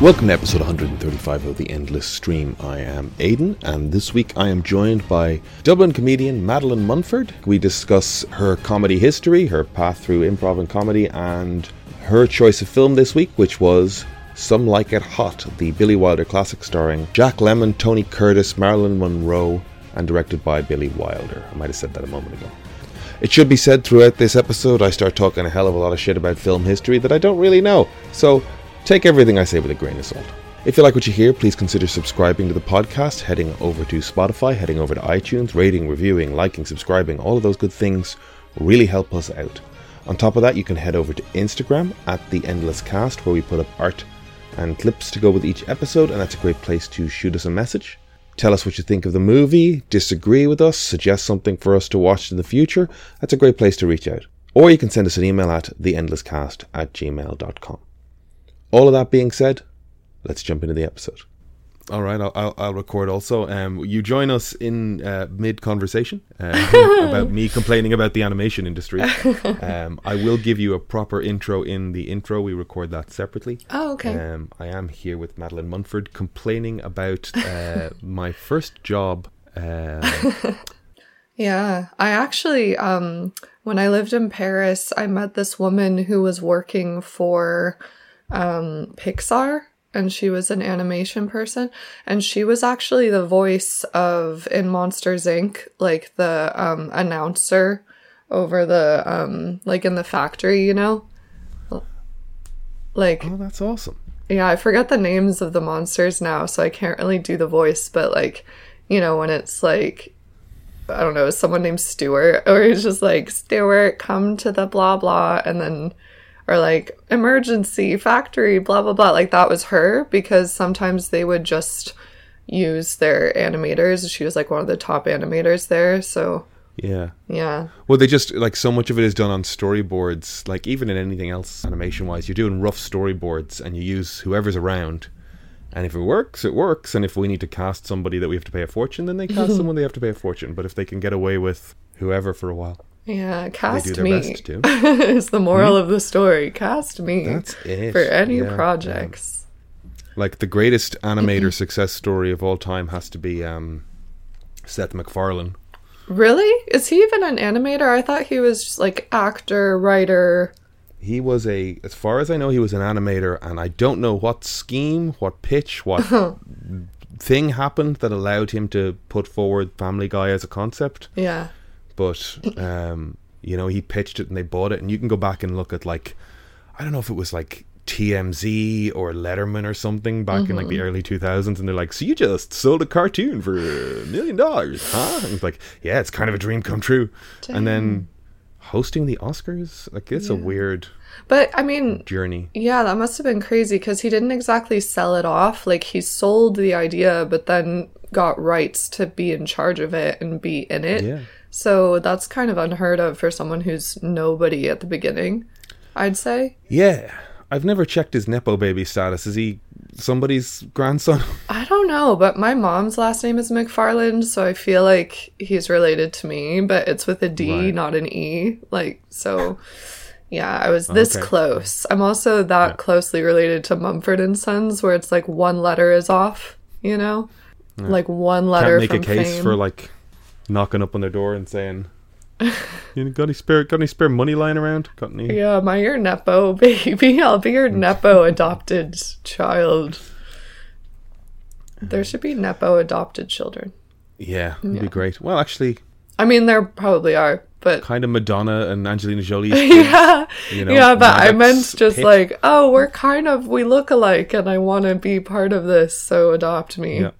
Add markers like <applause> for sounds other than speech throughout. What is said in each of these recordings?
Welcome to episode 135 of The Endless Stream. I am Aidan, and this week I am joined by Dublin comedian Madeleine Munford. We discuss her comedy history, her path through improv and comedy, and her choice of film this week, which was Some Like It Hot, the Billy Wilder classic starring Jack Lemmon, Tony Curtis, Marilyn Monroe, and directed by Billy Wilder. I might have said that a moment ago. It should be said throughout this episode, I start talking a hell of a lot of shit about film history that I don't really know. So take everything I say with a grain of salt. If you like what you hear, please consider subscribing to the podcast, heading over to Spotify, heading over to iTunes, rating, reviewing, liking, subscribing, all of those good things really help us out. On top of that, you can head over to Instagram at The Endless Cast, where we put up art and clips to go with each episode, and that's a great place to shoot us a message. Tell us what you think of the movie, disagree with us, suggest something for us to watch in the future. That's a great place to reach out. Or you can send us an email at theendlesscast at gmail.com. All of that being said, let's jump into the episode. All right, I'll, I'll, I'll record also. Um, you join us in uh, mid conversation uh, <laughs> about me complaining about the animation industry. <laughs> Um, I will give you a proper intro in the intro. We record that separately. Oh, okay. Um, I am here with Madeleine Munford complaining about uh, <laughs> my first job. Uh, Yeah, I actually, um, when I lived in Paris, I met this woman who was working for um, Pixar, and she was an animation person, and she was actually the voice of in Monsters Inc., like the um, announcer over the um, like in the factory, you know, like oh, that's awesome. yeah, I forget the names of the monsters now, so I can't really do the voice, but like, you know, when it's like, I don't know, someone named Stuart, or it's just like, Stuart, come to the blah blah, and then, or like, emergency, factory, blah blah blah. Like, that was her because sometimes they would just use their animators. She was like one of the top animators there, so Yeah. yeah. Well, they just like so much of it is done on storyboards. Like even in anything else, animation wise, you're doing rough storyboards and you use whoever's around. And if it works, it works. And if we need to cast somebody that we have to pay a fortune, then they cast <laughs> someone they have to pay a fortune. But if they can get away with whoever for a while, Yeah, cast me <laughs> is the moral of the story. Cast me That's it. for any Yeah, projects. Like the greatest animator success story of all time has to be um, Seth MacFarlane. Really? Is he even an animator? I thought he was just like actor, writer. He was a, as far as I know, he was an animator, and I don't know what scheme, what pitch, what <laughs> thing happened that allowed him to put forward Family Guy as a concept. Yeah. But um, you know, he pitched it and they bought it, and you can go back and look at like, I don't know if it was like TMZ or Letterman or something back in like the early 2000s, and they're like, "So you just sold a cartoon for a million dollars, huh?" And it's like, "Yeah, it's kind of a dream come true." And then hosting the Oscars, like it's a weird But I mean, journey. yeah, that must have been crazy because he didn't exactly sell it off. Like he sold the idea, but then got rights to be in charge of it and be in it. Yeah. So that's kind of unheard of for someone who's nobody at the beginning, I'd say. Yeah, I've never checked his nepo baby status. Is he somebody's grandson? <laughs> I don't know, but my mom's last name is McFarland, so I feel like he's related to me, but it's with a D, Right. not an E. Like, so yeah, I was this Okay. close. I'm also that closely related to Mumford and Sons, where it's like one letter is off, you know? Like one letter Can't make from a case fame. for like knocking up on their door and saying, "You got any spare? Got any spare money lying around? Got any?" yeah, my your Nepo <laughs> baby. I'll be your Nepo adopted child. There should be Nepo adopted children. Yeah, it'd be great. Well, actually, I mean, there probably are, but kind of Madonna and Angelina Jolie. <laughs> yeah, You know, yeah, but I meant just like, oh, we're kind of we look alike, and I want to be part of this, so adopt me. Yeah.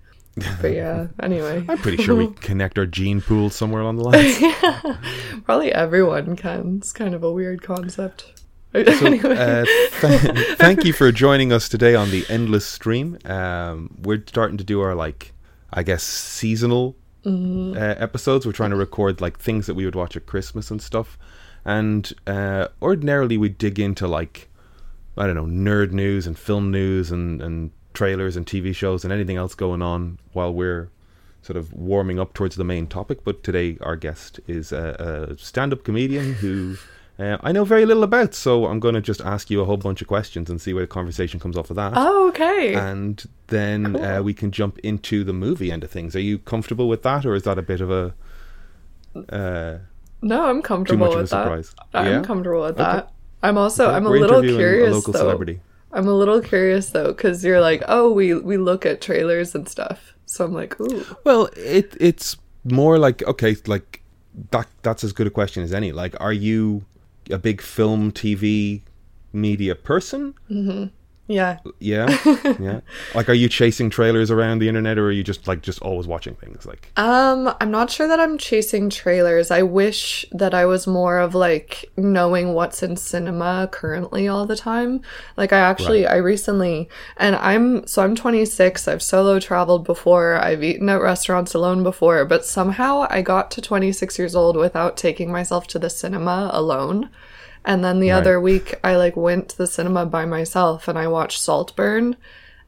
But yeah, anyway, <laughs> I'm pretty sure we <laughs> connect our gene pool somewhere along the lines. <laughs> probably everyone can. It's kind of a weird concept. anyway, Uh, th- thank you for joining us today on the endless stream. Um, we're starting to do our like, I guess, seasonal Mm-hmm. uh, episodes. We're trying to record like things that we would watch at Christmas and stuff. And uh, ordinarily we dig into like, I don't know, nerd news and film news and and trailers and TV shows and anything else going on while we're sort of warming up towards the main topic. But today our guest is a, a stand-up comedian who uh, I know very little about. So I'm going to just ask you a whole bunch of questions and see where the conversation comes off of that. Oh, okay. and then uh, we can jump into the movie end of things. Are you comfortable with that, or is that a bit of a uh, no, I'm comfortable too much of a with that. surprise? I'm yeah, comfortable with that. I'm also Okay, I'm a we're little curious a local though. celebrity. I'm a little curious though because you're like, oh, we we look at trailers and stuff. So I'm like, ooh, Well, it it's more like okay, like that. That's as good a question as any. Like, are you a big film, TV, media person? Mm-hmm. Yeah. Yeah, <laughs> yeah. Like, are you chasing trailers around the internet, or are you just like just always watching things? Like, Um, I'm not sure that I'm chasing trailers. I wish that I was more of like knowing what's in cinema currently all the time. Like I actually I recently and I'm so I'm 26. I've solo traveled before. I've eaten at restaurants alone before, but somehow I got to 26 years old without taking myself to the cinema alone. And then the Right. other week I like went to the cinema by myself and I watched Saltburn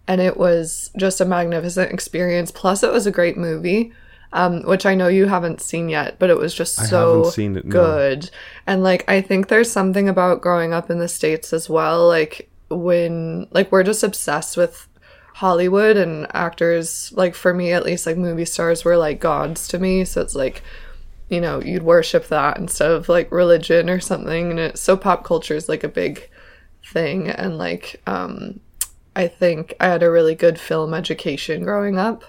and it was just a magnificent experience. Plus, it was a great movie, um, which I know you haven't seen yet, but it was just so it, no. good. And like, I think there's something about growing up in the states as well. Like when, like, we're just obsessed with Hollywood and actors. Like for me, at least, like movie stars were like gods to me. So it's like. You know, you'd worship that instead of like religion or something. And it's so pop culture is like a big thing. And like, um, I think I had a really good film education growing up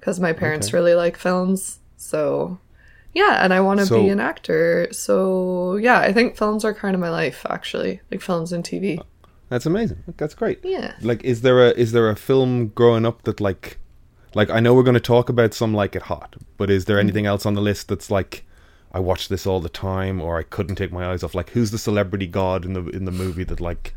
because my parents Okay. really like films. So, yeah, and I want to So- be an actor. So, yeah, I think films are kind of my life actually, like films and TV. that's amazing. That's great. Yeah. Like, is there a is there a film growing up that like, like I know we're going to talk about some like it hot, but is Mm. there anything else on the list that's like, I watch this all the time, or I couldn't take my eyes off? Like, who's the celebrity god in the in the movie that like,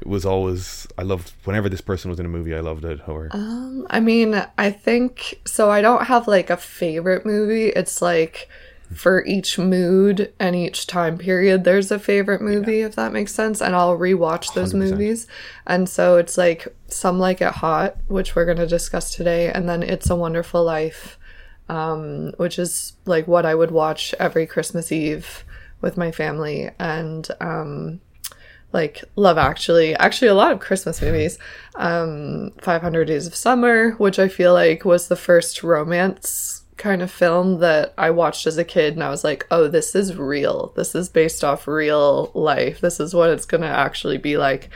it was always I loved whenever this person was in a movie, I loved it. Or Um, I mean, I think so. I don't have like a favorite movie. It's like for each mood and each time period, there's a favorite movie, if that makes sense. And I'll rewatch those 100%. movies. And so it's like some like it hot, which we're going to discuss today, and then It's a Wonderful Life, um, which is like what I would watch every Christmas Eve with my family. And um, like Love Actually, actually a lot of Christmas movies. Um, 500 Days of Summer, which I feel like was the first romance kind of film that I watched as a kid, and I was like, oh, this is real. This is based off real life. This is what it's gonna actually be like.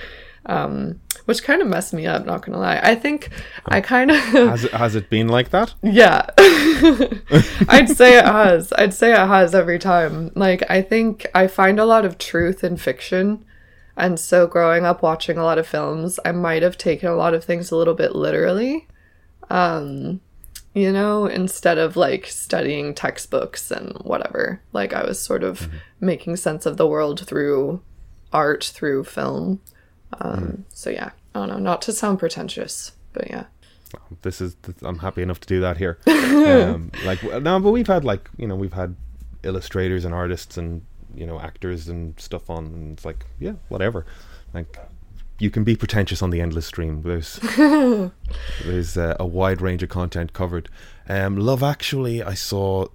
Um, which kind of messed me up, not gonna lie. I think I kind of <laughs> has it has it been like that? yeah. <laughs> <laughs> I'd say it has. I'd say it has every time. Like, I think I find a lot of truth in fiction. And so, growing up watching a lot of films, I might have taken a lot of things a little bit literally. Um, you know, instead of like studying textbooks and whatever. Like, I was sort of making sense of the world through art, through film. Um, So, yeah, I don't know, not to sound pretentious, but yeah. this is I'm happy enough to do that here. <laughs> um, like no, but we've had like you know we've had illustrators and artists and you know actors and stuff on, and it's like yeah, whatever. Like you can be pretentious on the endless stream. There's <laughs> there's uh, a wide range of content covered. Um, Love Actually, I saw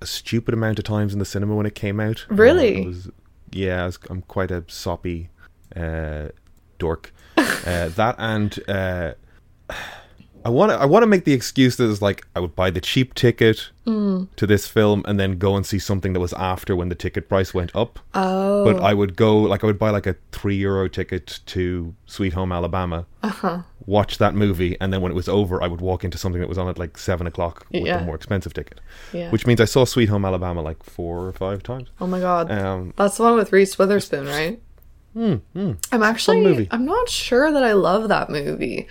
a stupid amount of times in the cinema when it came out. Uh, Really? it was, yeah, I I'm quite a soppy uh, dork. <laughs> uh, that and. I want to. I want to make the excuse that is like I would buy the cheap ticket Mm. to this film and then go and see something that was after when the ticket price went up. Oh. But I would go like I would buy like a three euro ticket to Sweet Home Alabama, uh-huh. watch that movie, and then when it was over, I would walk into something that was on at like seven o'clock with Yeah. the more expensive ticket. Yeah. Which means I saw Sweet Home Alabama like four or five times. Oh my god. Um, That's the one with Reese Witherspoon, right? mm, mm. I'm actually movie. I'm not sure that I love that movie.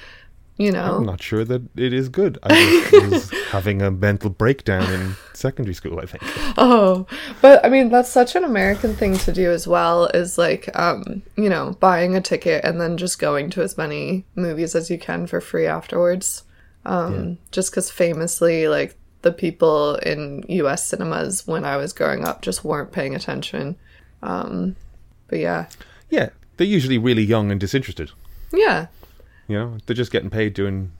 You know? I'm not sure that it is good. I <laughs> was having a mental breakdown in secondary school. I think. Oh, but I mean that's such an American thing to do as well is like um, you know, buying a ticket and then just going to as many movies as you can for free afterwards. Um just cuz famously like the people in US cinemas when I was growing up just weren't paying attention. Um but yeah. Yeah, they're usually really young and disinterested. Yeah. You know, they're just getting paid doing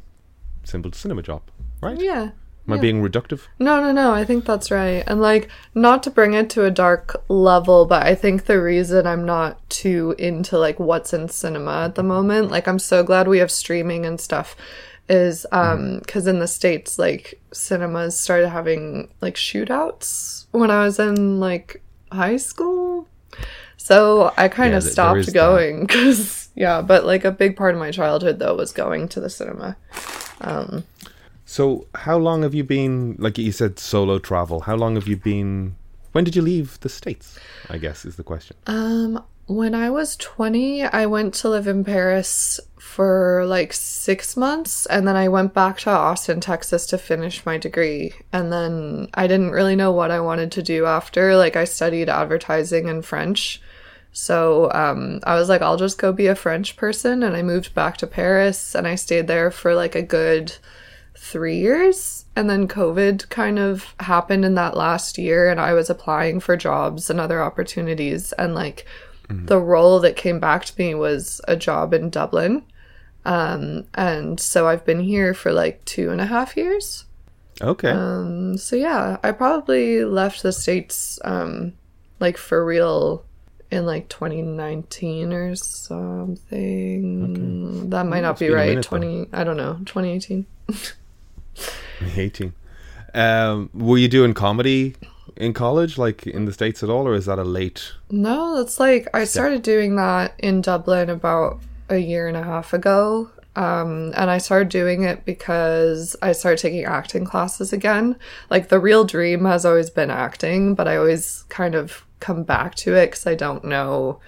simple cinema job, right? Yeah. Am I being reductive? No, no, no. I think that's right. And like, not to bring it to a dark level, but I think the reason I'm not too into like what's in cinema at the moment, like, I'm so glad we have streaming and stuff, is um because in the states, like, cinemas started having like shootouts when I was in like high school. So I kind of there stopped going <laughs> because yeah, but like a big part of my childhood though was going to the cinema. Um, So, how long have you been, like you said, solo travel? How long have you been, when did you leave the States? I guess is the question. Um, when I was 20, I went to live in Paris for like six months, and then I went back to Austin, Texas to finish my degree. And then I didn't really know what I wanted to do after. Like, I studied advertising and French. So um, I was like, I'll just go be a French person. And I moved back to Paris, and I stayed there for like a good three years. And then COVID kind of happened in that last year, and I was applying for jobs and other opportunities. And like the role that came back to me was a job in Dublin. Um, and so I've been here for like two and a half years. Okay. Um, so yeah, I probably left the States um, like for real in like 2019 or something. That might not it's be right. minute, though. 20, I don't know, 2018. <laughs> 18. Um, were you doing comedy in college, like in the States at all, or is that a late? No, that's like I started doing that in Dublin about a year and a half ago. Um, and I started doing it because I started taking acting classes again. Like the real dream has always been acting, but I always kind of come back to it because I don't know,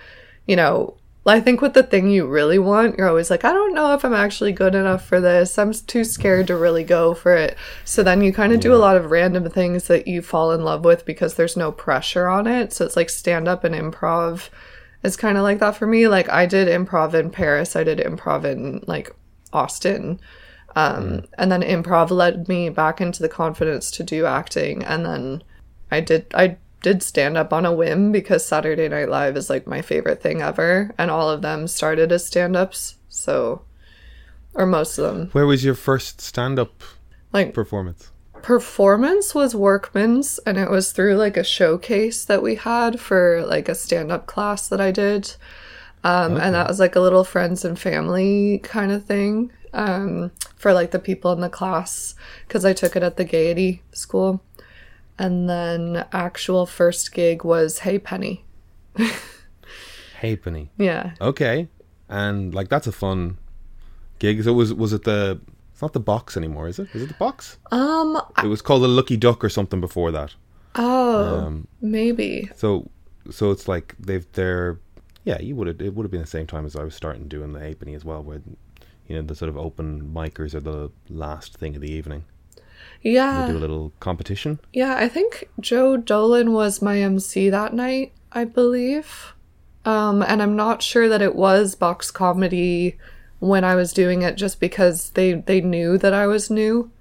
you know. I think with the thing you really want, you're always like, I don't know if I'm actually good enough for this. I'm too scared to really go for it. So then you kind of do a lot of random things that you fall in love with because there's no pressure on it. So it's like stand up and improv is kind of like that for me. Like I did improv in Paris, I did improv in like Austin. Um, and then improv led me back into the confidence to do acting. And then I did, I did stand up on a whim because Saturday Night Live is like my favorite thing ever. And all of them started as stand ups. So, or most of them. Where was your first stand-up Like performance? performance was Workman's, and it was through like a showcase that we had for like a stand up class that I did. Um, And that was like a little friends and family kind of thing um, for like the people in the class because I took it at the Gaiety School. And then actual first gig was Ha'penny. Halfpenny. Yeah. Okay, and like that's a fun gig. So it was was it the? It's not the box anymore, is it? Is it the box? Um. It was called the Lucky Duck or something before that. Oh. Um, maybe. So so it's like they've they're yeah you would have it would have been the same time as I was starting doing the halfpenny as well, where you know the sort of open micers are the last thing of the evening. Yeah. They do a little competition. Yeah, I think Joe Dolan was my MC that night, I believe. Um, and I'm not sure that it was box comedy when I was doing it just because they, they knew that I was new.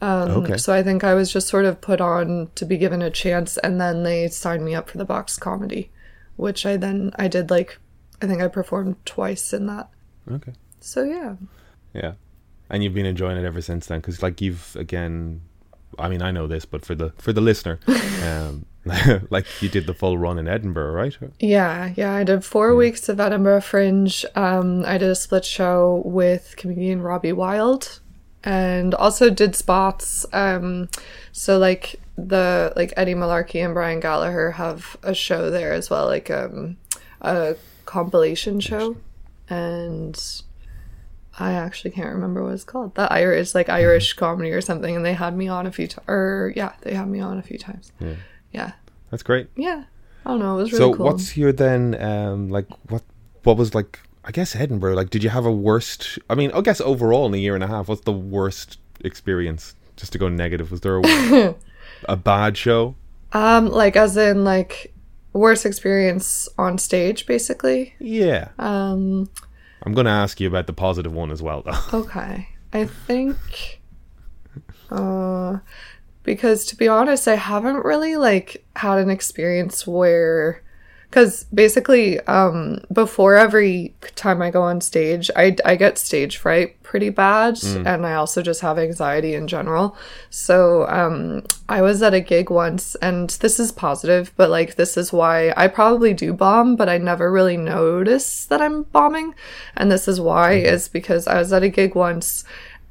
Um, Okay. So I think I was just sort of put on to be given a chance and then they signed me up for the box comedy, which I then, I did like, I think I performed twice in that. Okay. So yeah. Yeah. And you've been enjoying it ever since then, because like you've again, I mean I know this, but for the for the listener, <laughs> um, <laughs> like you did the full run in Edinburgh, right? Yeah, yeah, I did four weeks of Edinburgh Fringe. Um, I did a split show with comedian Robbie Wilde, and also did spots. Um, so like the like Eddie Malarkey and Brian Gallagher have a show there as well, like um, a compilation show, and I actually can't remember what it's called. The Irish like Irish <laughs> comedy or something, and they had me on a few times. Or yeah, they had me on a few times. Yeah. Yeah, That's great. yeah. I don't know. It was really so cool. what's your then um like what what was like I guess Edinburgh like did you have a worst I mean I guess overall in a year and a half what's the worst experience just to go negative was there a, <laughs> a bad show Um, like as in like worst experience on stage, basically. yeah Um, I'm going to ask you about the positive one as well though <laughs> okay. I think uh because to be honest, I haven't really like had an experience where Because basically, um, before every time I go on stage, I, I get stage fright pretty bad. And I also just have anxiety in general. So um, I was at a gig once, and this is positive, but like, this is why I probably do bomb, but I never really notice that I'm bombing. And this is why, is because I was at a gig once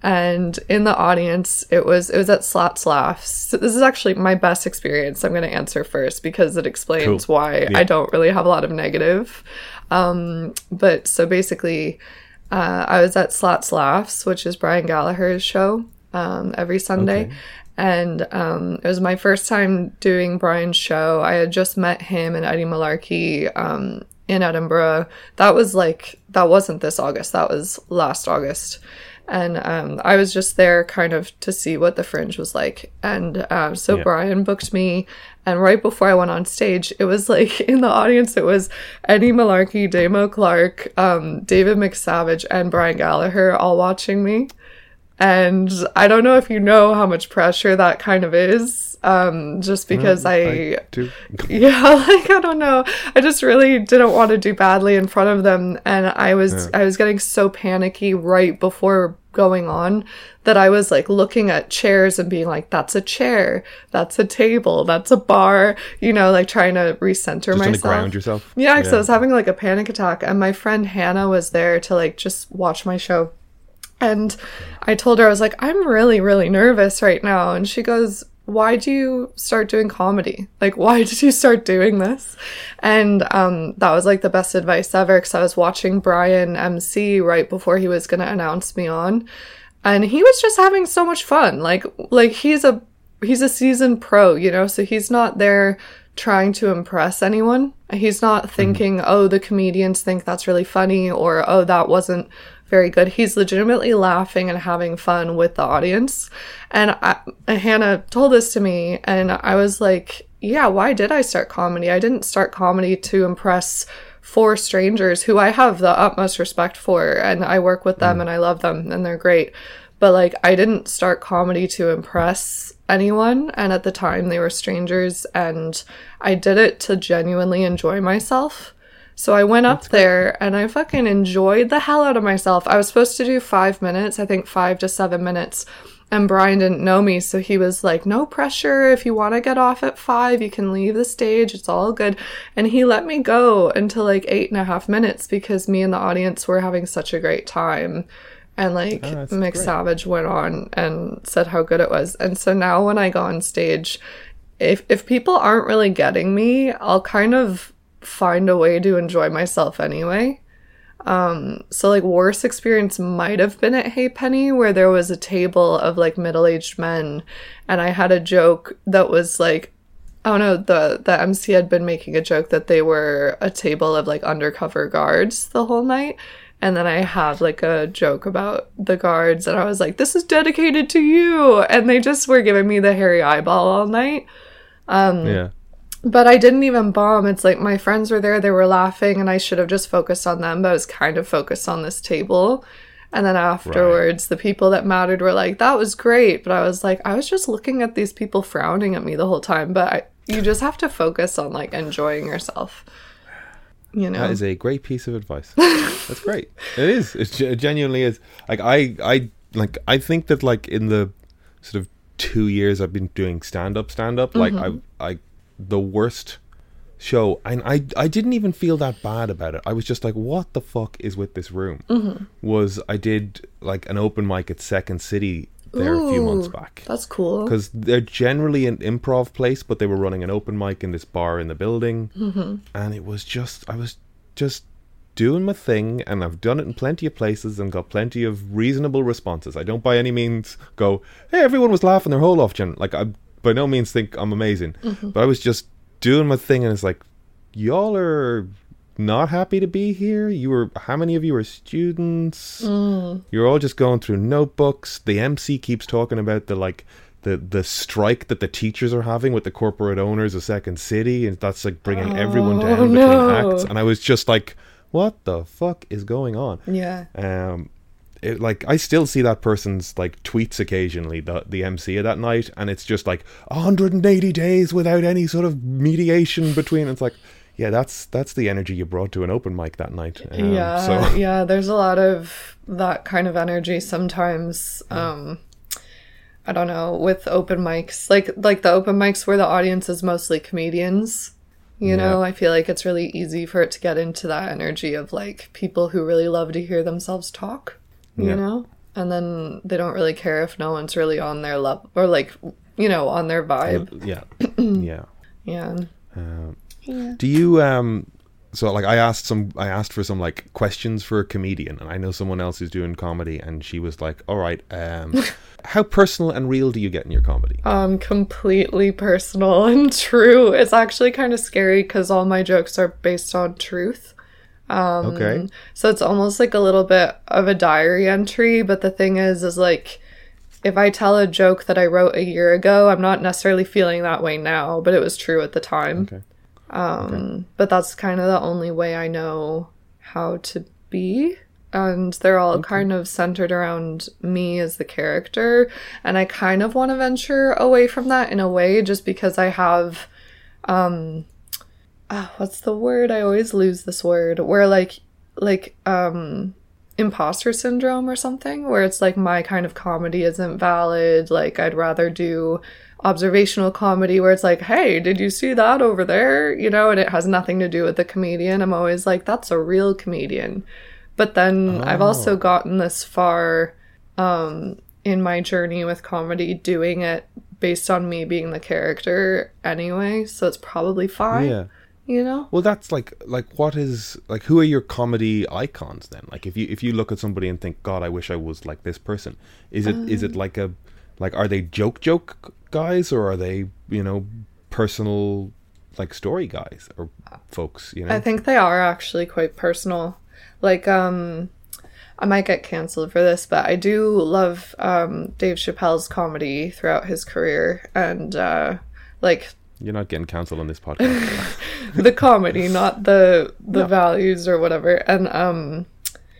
and in the audience it was it was at Slats Laughs. So this is actually my best experience. I'm going to answer first because it explains Cool. why I don't really have a lot of negative. Um, but so basically, uh, I was at Slats Laughs, which is Brian Gallagher's show, um, every Sunday. Okay. And um, it was my first time doing Brian's show. I had just met him and Eddie Malarkey um, in Edinburgh. That was like, that wasn't this August, that was last August. And um, I was just there kind of to see what the fringe was like. And uh, so Yeah. Brian booked me. And right before I went on stage, it was like <laughs> in the audience, it was Eddie Malarkey, Damo Clark, um, David McSavage, and Brian Gallagher all watching me. And I don't know if you know how much pressure that kind of is, um, just because I, do. <laughs> yeah, like I don't know. I just really didn't want to do badly in front of them, and I was I was getting so panicky right before going on that I was like looking at chairs and being like, "That's a chair, that's a table, that's a bar," you know, like trying to recenter Just myself. ground yourself. Yeah, because I was having like a panic attack, and my friend Hannah was there to like just watch my show. And I told her, I was like, I'm really, really nervous right now. And she goes, Why do you start doing comedy? Like, why <laughs> did you start doing this? And um, that was like the best advice ever because I was watching Brian MC right before he was going to announce me on. And he was just having so much fun. Like, like he's a he's a seasoned pro, you know, so he's not there trying to impress anyone. He's not thinking, oh, the comedians think that's really funny or oh, that wasn't very good. He's legitimately laughing and having fun with the audience. And I, Hannah told this to me, and I was like, yeah, why did I start comedy? I didn't start comedy to impress four strangers who I have the utmost respect for, and I work with them mm. and I love them and they're great. But like, I didn't start comedy to impress anyone, and at the time they were strangers, and I did it to genuinely enjoy myself. So I went up there and I fucking enjoyed the hell out of myself. I was supposed to do five minutes, I think five to seven minutes. And Brian didn't know me, so he was like, No pressure. If you want to get off at five, you can leave the stage. It's all good. And he let me go until like eight and a half minutes because me and the audience were having such a great time. And like oh, that's Mick great. Savage went on and said how good it was. And so now when I go on stage, if if people aren't really getting me, I'll kind of find a way to enjoy myself anyway. Um, so like worst experience might have been at Ha'penny where there was a table of like middle-aged men and I had a joke that was like I don't know, the the MC had been making a joke that they were a table of like undercover guards the whole night. And then I had like a joke about the guards and I was like, This is dedicated to you and they just were giving me the hairy eyeball all night. Um yeah. But I didn't even bomb. It's like my friends were there, they were laughing, and I should have just focused on them, but I was kind of focused on this table. And then afterwards, the people that mattered were like, that was great. But I was like, I was just looking at these people frowning at me the whole time. But I, you just have to focus on like enjoying yourself. You know? That is a great piece of advice. <laughs> That's great. It is. It, it genuinely is. Like I, I like. I think that like in the sort of two years I've been doing stand up, stand up. Like mm-hmm. I, I, the worst show, and I, I didn't even feel that bad about it. I was just like, what the fuck is with this room? Was I did like an open mic at Second City there a few months back That's cool. because they're generally an improv place, but they were running an open mic in this bar in the building, mm-hmm. and it was just I was just doing my thing, and I've done it in plenty of places and got plenty of reasonable responses. I don't by any means go, "Hey, everyone was laughing their whole off," Jen. Like I by no means think I'm amazing, but I was just doing my thing, and it's like, y'all are not happy to be here. You were how many of you are students? You're all just going through notebooks. The MC keeps talking about the like the the strike that the teachers are having with the corporate owners of Second City, and that's like bringing everyone down between no. acts. And I was just like, what the fuck is going on? yeah. Um, it, like I still see that person's like tweets occasionally, the the MC of that night, and it's just like 180 days without any sort of mediation between. It's like, yeah, that's that's the energy you brought to an open mic that night. Um, yeah, So <laughs> yeah. There's a lot of that kind of energy sometimes. Um, I don't know with open mics, like like the open mics where the audience is mostly comedians. You know, Yeah. I feel like it's really easy for it to get into that energy of like people who really love to hear themselves talk. You Yeah. know, and then they don't really care if no one's really on their level or like you know on their vibe. yeah, <clears throat> yeah. Yeah. Um, Yeah. Do you um so like I asked some I asked for some like questions for a comedian and I know someone else who's doing comedy and she was like, "All right, um <laughs> how personal and real do you get in your comedy?" um completely personal and <laughs> true it's actually kind of scary because all my jokes are based on truth okay. so it's almost like a little bit of a diary entry but the thing is is like if i tell a joke that i wrote a year ago i'm not necessarily feeling that way now but it was true at the time. Okay. um but that's kind of the only way i know how to be. And they're all kind of centered around me as the character. And i kind of want to venture away from that in a way just because i have um ah, what's the word? I always lose this word. Where like like um imposter syndrome or something where it's like my kind of comedy isn't valid. Like i'd rather do observational comedy where it's like hey did you see that over there? You know and it has nothing to do with the comedian. I'm always like that's a real comedian. But then i've also gotten this far um in my journey with comedy doing it based on me being the character anyway so it's probably fine. Yeah. You know Well, that's like like what is like who are your comedy icons then? Like if you if you look at somebody and think, God, I wish I was like this person. Is it is Um. it like a like are they joke joke guys or are they you know personal like story guys or folks? You know. I think they are actually quite personal. Like, um, I might get canceled for this, but I do love um, Dave Chappelle's comedy throughout his career, and uh, like You're not getting counsel on this podcast. <laughs> the comedy, not the the values or whatever. And um,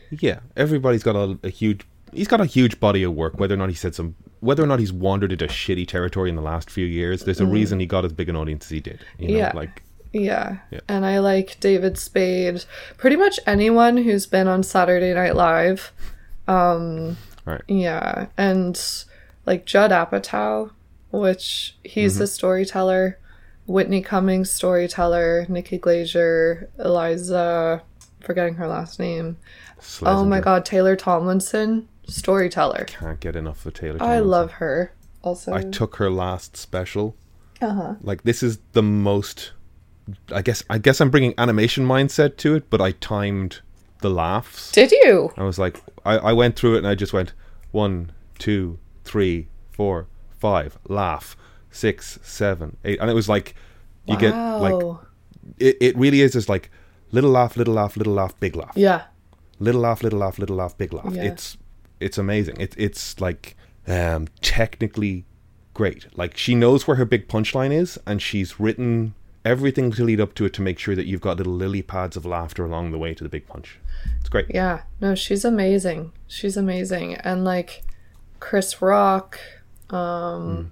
yeah, everybody's got a, a huge. He's got a huge body of work. Whether or not he said some, whether or not he's wandered into shitty territory in the last few years, there's a reason he got as big an audience as he did. You know, Mm. Yeah. like yeah. Yeah. and I like David Spade. Pretty much anyone who's been on Saturday Night Live. Um, right. Yeah, and like Judd Apatow, which he's Mm-hmm. a storyteller. Whitney Cummings, storyteller. Nikki Glaser, Eliza, forgetting her last name. Oh my God, Taylor Tomlinson, storyteller. Can't get enough of Taylor. I love her. Also, I took her last special. uh-huh. Like this is the most. I guess I guess I'm bringing animation mindset to it, but I timed the laughs. Did you? I was like, I, I went through it and I just went one, two, three, four, five, laugh, six, seven, eight, and it was like you get like it, it really is just like little laugh, little laugh, little laugh, big laugh, Yeah. little laugh, little laugh, little laugh, big laugh. Yeah. It's it's amazing. It, it's like um, technically great. Like she knows where her big punchline is, and she's written everything to lead up to it to make sure that you've got little lily pads of laughter along the way to the big punch. It's great. Yeah. No, she's amazing. She's amazing. And like Chris Rock, um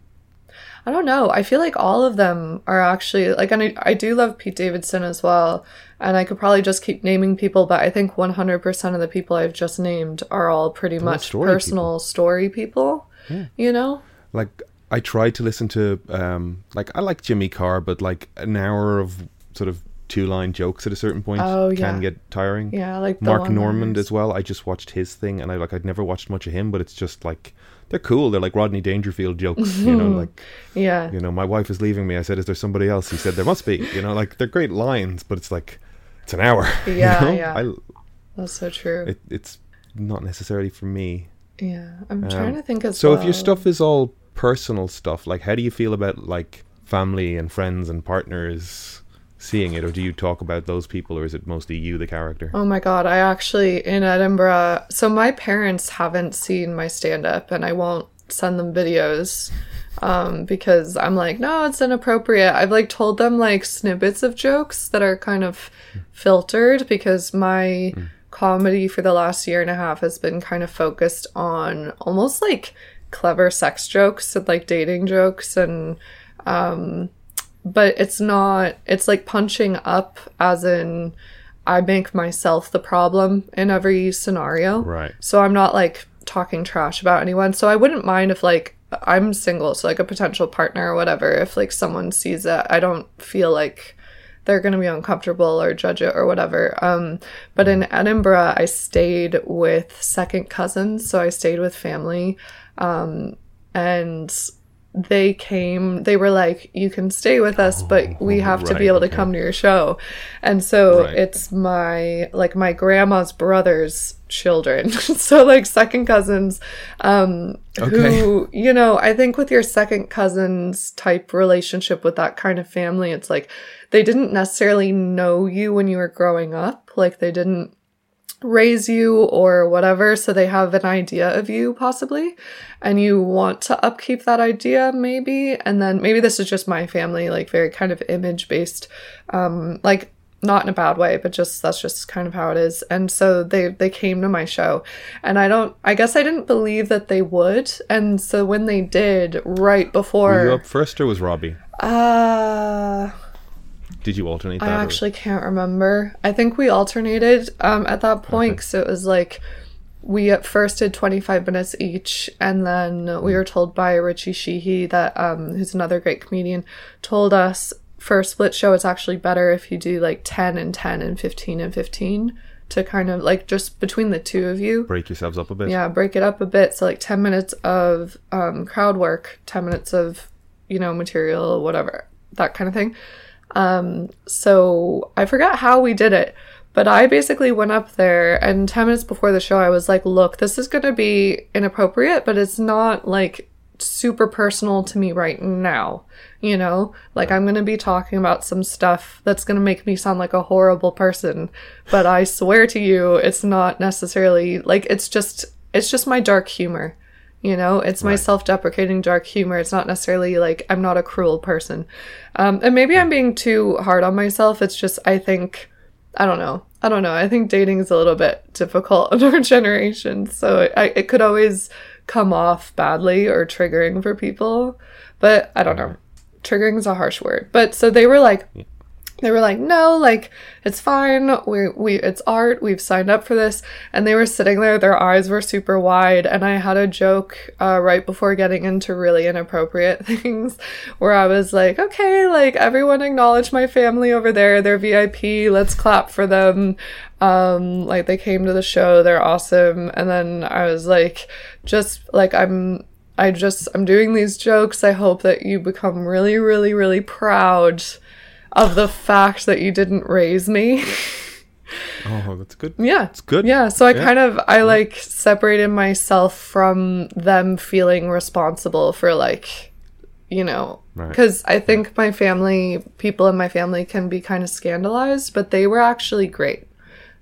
I don't know. I feel like all of them are actually like and I, I do love Pete Davidson as well. And I could probably just keep naming people, but I think 100% of the people I've just named are all pretty much story personal story people. Yeah. You know? Like I tried to listen to um like I like Jimmy Carr, but like an hour of sort of two line jokes at a certain point Oh, yeah. can get tiring. Yeah, like Mark. Normand as well. I just watched his thing, and I like I'd never watched much of him, but it's just like they're cool. They're like Rodney Dangerfield jokes, you know. <laughs> Like Yeah. you know, my wife is leaving me. I said, "Is there somebody else?" He said, "There must be." You know, like they're great lines, but it's like it's an hour. <laughs> you Yeah, know? yeah. I, That's so true. it, it's not necessarily for me. yeah. I'm trying to think as Um, So if your stuff is all personal stuff, like how do you feel about like family and friends and partners seeing it, or do you talk about those people, or is it mostly you, the character? Oh my god, I actually in Edinburgh. So my parents haven't seen my stand up and I won't send them videos um because I'm like, no, it's inappropriate. I've like told them like snippets of jokes that are kind of filtered because my comedy for the last year and a half has been kind of focused on almost like clever sex jokes and like dating jokes and um but it's not it's like punching up as in I make myself the problem in every scenario. Right. So I'm not like talking trash about anyone. So I wouldn't mind if like I'm single, so like a potential partner or whatever, if like someone sees it, I don't feel like they're going to be uncomfortable or judge it or whatever. Um, but in Edinburgh, I stayed with second cousins, so I stayed with family. Um, and they came they were like you can stay with us but we have to right, be able to okay. come to your show and so Right. it's my like my grandma's brother's children <laughs> so like second cousins um who you know i think with your second cousins type relationship with that kind of family it's like they didn't necessarily know you when you were growing up like they didn't raise you or whatever so they have an idea of you possibly and you want to upkeep that idea maybe. And then maybe this is just my family like very kind of image based um like not in a bad way but just that's just kind of how it is. And so they they came to my show. And i don't i guess i didn't believe that they would. And so when they did right before Were you up first or was Robbie? uh Did you alternate I that? or- actually can't remember. I think we alternated um, at that point because it was like we at first did 25 minutes each, and then we were told by Richie Sheehy, that um, who's another great comedian, told us for a split show it's actually better if you do like 10 and 10 and 15 and 15 to kind of like just between the two of you. break yourselves up a bit. Yeah, break it up a bit. So like 10 minutes of um, crowd work, 10 minutes of, you know, material, whatever, that kind of thing. Um, so I forgot how we did it, but I basically went up there and 10 minutes before the show, I was like, look, this is going to be inappropriate, but it's not like super personal to me right now. You know, like I'm going to be talking about some stuff that's going to make me sound like a horrible person, but I swear to you, it's not necessarily like it's just it's just my dark humor. You know, it's my self-deprecating dark humor. It's not necessarily like I'm not a cruel person. Um, and maybe I'm being too hard on myself. It's just I think I don't know. I don't know. I think dating is a little bit difficult in <laughs> our generation, so I, it could always come off badly or triggering for people. But I don't know. Triggering is a harsh word. But so they were like, they were like, no, like it's fine. We we it's art. We've signed up for this. And they were sitting there. Their eyes were super wide. And I had a joke uh, right before getting into really inappropriate <laughs> things, where I was like, okay, like everyone acknowledge my family over there. They're VIP. Let's clap for them. Um, like they came to the show. They're awesome. And then I was like, just like I'm I just I'm doing these jokes. I hope that you become really, really, really proud of the fact that you didn't raise me. <laughs> Oh, that's good. yeah. It's good. Yeah, so I Yeah. kind of I like separated myself from them feeling responsible for like you know Right. because I think my family people in my family can be kind of scandalized, but they were actually great.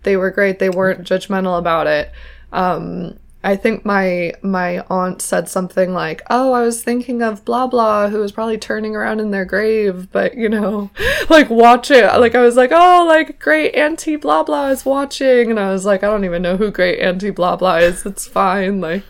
They were great. They weren't judgmental about it. Um I think my my aunt said something like, "Oh, I was thinking of blah blah, who was probably turning around in their grave, but you know, <laughs> like watch it." Like I was like, "Oh, like great auntie blah blah is watching," and I was like, "I don't even know who great auntie blah blah is. It's fine." Like,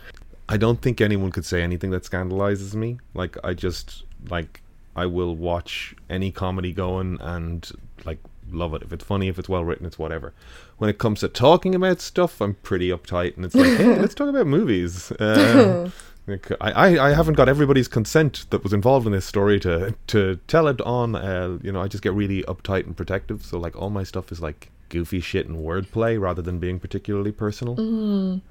I don't think anyone could say anything that scandalizes me. Like I just like I will watch any comedy going and like love it. If it's funny, if it's well written, it's whatever. When it comes to talking about stuff, I'm pretty uptight, and it's like, hey, let's talk about movies. <laughs> Like, I, I I haven't got everybody's consent that was involved in this story to to tell it on. Uh, you know, I just get really uptight and protective. So like all my stuff is like goofy shit and wordplay rather than being particularly personal.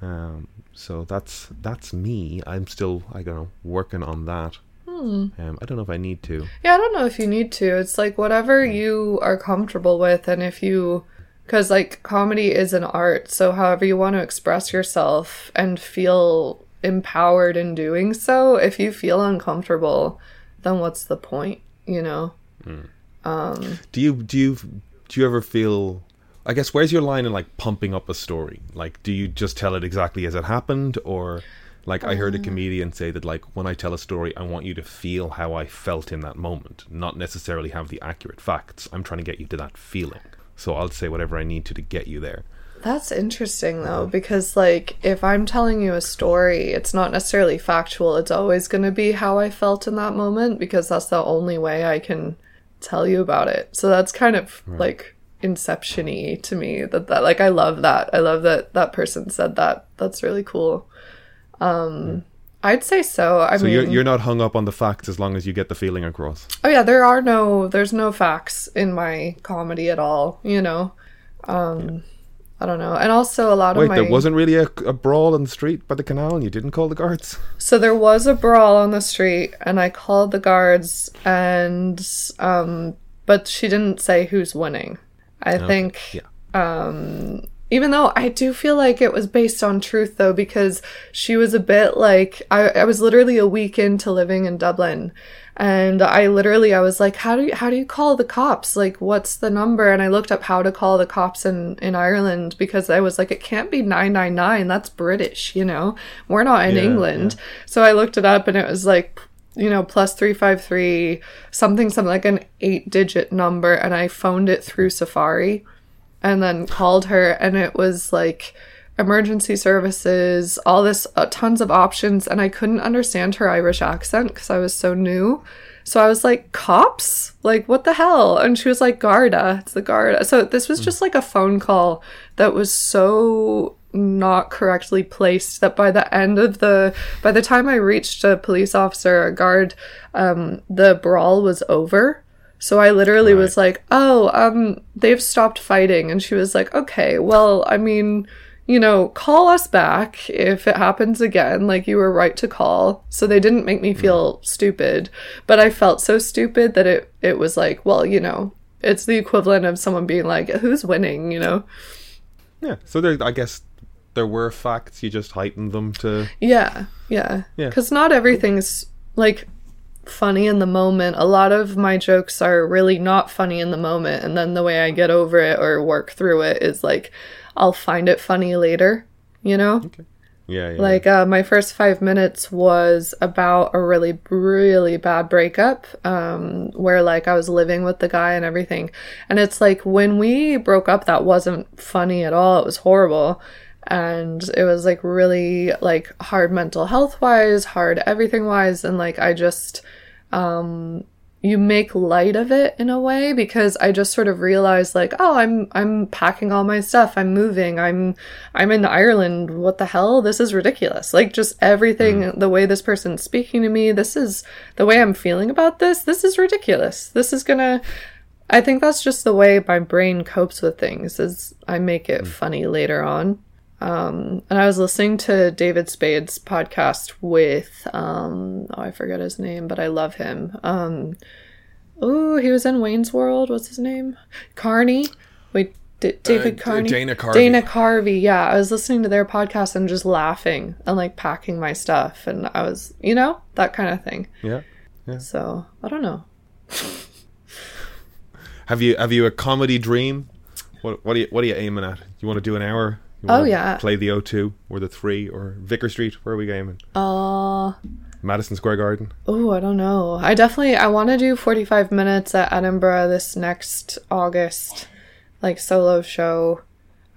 Um, so that's that's me. I'm still I don't know working on that. Um, I don't know if I need to. Yeah, I don't know if you need to. It's like whatever you are comfortable with, and if you, because like comedy is an art, so however you want to express yourself and feel empowered in doing so, if you feel uncomfortable, then what's the point, you know? Hmm. Um, do you do you do you ever feel? I guess where's your line in like pumping up a story? Like, do you just tell it exactly as it happened, or like I heard a um. comedian say that like when I tell a story, I want you to feel how I felt in that moment, not necessarily have the accurate facts. I'm trying to get you to that feeling. So I'll say whatever I need to to get you there. That's interesting though, because like if I'm telling you a story, it's not necessarily factual. It's always going to be how I felt in that moment because that's the only way I can tell you about it. So that's kind of like inception-y to me that that like I love that. I love that that person said that. That's really cool. Um I'd say so. I So mean you're you're not hung up on the facts as long as you get the feeling across. Oh yeah, there are no there's no facts in my comedy at all, you know. Um I don't know. And also a lot Wait, of my there wasn't really a, a brawl in the street by the canal, and you didn't call the guards. So there was a brawl on the street and I called the guards and um but she didn't say who's winning. I think yeah. um even though I do feel like it was based on truth though because she was a bit like I, I was literally a week into living in Dublin and I literally I was like how do you how do you call the cops? Like what's the number? And I looked up how to call the cops in in Ireland because I was like it can't be 999 that's British you know? We're not in Yeah, England. so I looked it up and it was like you know plus 353 something something like an 8 digit number and I phoned it through Safari and then called her and it was like emergency services all this uh, tons of options and i couldn't understand her irish accent because i was so new. So i was like cops? Like what the hell? And she was like garda. It's the garda. So this was just like a phone call that was so not correctly placed that by the end of the by the time i reached a police officer a guard um the brawl was over so I literally was like, "Oh, um they've stopped fighting." And she was like, "Okay, well, I mean, you know, call us back if it happens again. Like you were right to call." So they didn't make me feel stupid, but I felt so stupid that it it was like, "Well, you know, it's the equivalent of someone being like, "Who's winning?" you know. Yeah. So there, I guess there were facts. You just heightened them to. Yeah, yeah. Yeah. Because not everything's like funny in the moment. A lot of my jokes are really not funny in the moment, and then the way I get over it or work through it is like I'll find it funny later. You know, Yeah. yeah. like uh, my first five minutes was about a really, really bad breakup, um, where like I was living with the guy and everything, and it's like when we broke up, that wasn't funny at all. It was horrible and it was like really like hard mental health wise hard everything wise and like i just um you make light of it in a way because i just sort of realized like oh i'm i'm packing all my stuff. I'm moving. I'm i'm in ireland. What the hell? This is ridiculous. Like just everything the way this person's speaking to me this is the way i'm feeling about this. This is ridiculous. This is gonna i think that's just the way my brain copes with things is i make it funny later on um, and I was listening to David Spade's podcast with um, oh I forget his name, but I love him. Um, oh, he was in Wayne's World. What's his name? Carney. Wait, D- David D- Carney. Dana Carvey. Dana Carvey. Yeah, I was listening to their podcast and just laughing and like packing my stuff, and I was, you know, that kind of thing. yeah. So I don't know. Have you have you a comedy dream? What what are you what are you aiming at? You want to do an hour? Oh, yeah. Play the O2 or the three or Vicar Street? Where are we aiming? Uh Madison Square Garden. Oh, I don't know. I definitely I want to do 45 minutes at Edinburgh this next August, like solo show.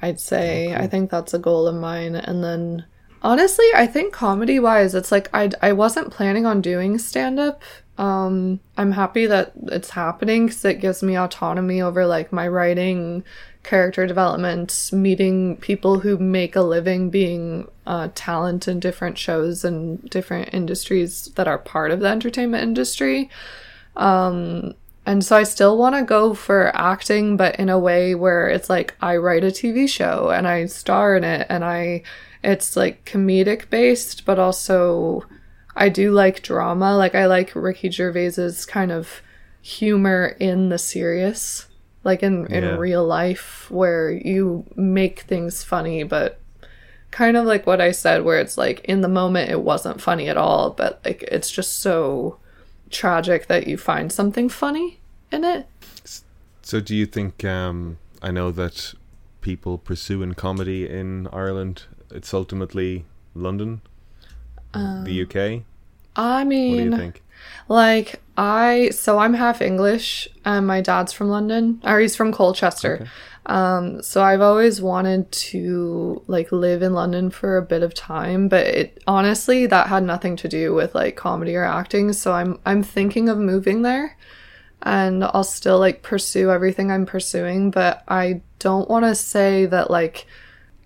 I'd say I think that's a goal of mine. And then honestly, I think comedy wise, it's like I I wasn't planning on doing stand up. Um, I'm happy that it's happening because it gives me autonomy over like my writing, character development, meeting people who make a living being uh, talent in different shows and different industries that are part of the entertainment industry. Um, and so I still want to go for acting, but in a way where it's like I write a TV show and I star in it and I, it's like comedic based, but also I do like drama. Like I like Ricky Gervais's kind of humor in the serious, like in, in Yeah. real life, where you make things funny, but kind of like what I said, where it's like in the moment it wasn't funny at all, but like it's just so tragic that you find something funny in it. So do you think um I know that people pursuing comedy in Ireland it's ultimately London? the UK? I mean, What do you think? Like I so I'm half English and my dad's from London or he's from Colchester. Um so I've always wanted to like live in London for a bit of time, but it honestly that had nothing to do with like comedy or acting, so I'm I'm thinking of moving there. and I'll still like pursue everything I'm pursuing, but I don't want to say that like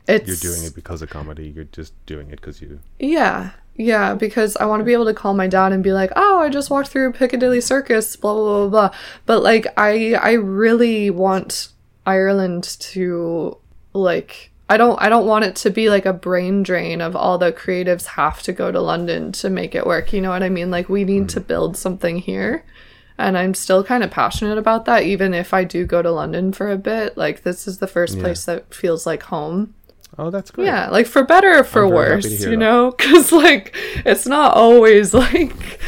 it's You're doing it because of comedy. You're just doing it because you. Yeah. Yeah, because I want to be able to call my dad and be like, "Oh, I just walked through Piccadilly Circus, blah blah blah blah." But like I I really want Ireland to like I don't I don't want it to be like a brain drain of all the creatives have to go to London to make it work. You know what I mean? Like we need to mm. build something here. And I'm still kind of passionate about that even if I do go to London for a bit. Like this is the first place that feels like home. Oh, that's great. Yeah, like for better or for I'm very happy to worse, you that. know? <laughs> Because, like, it's not always, like,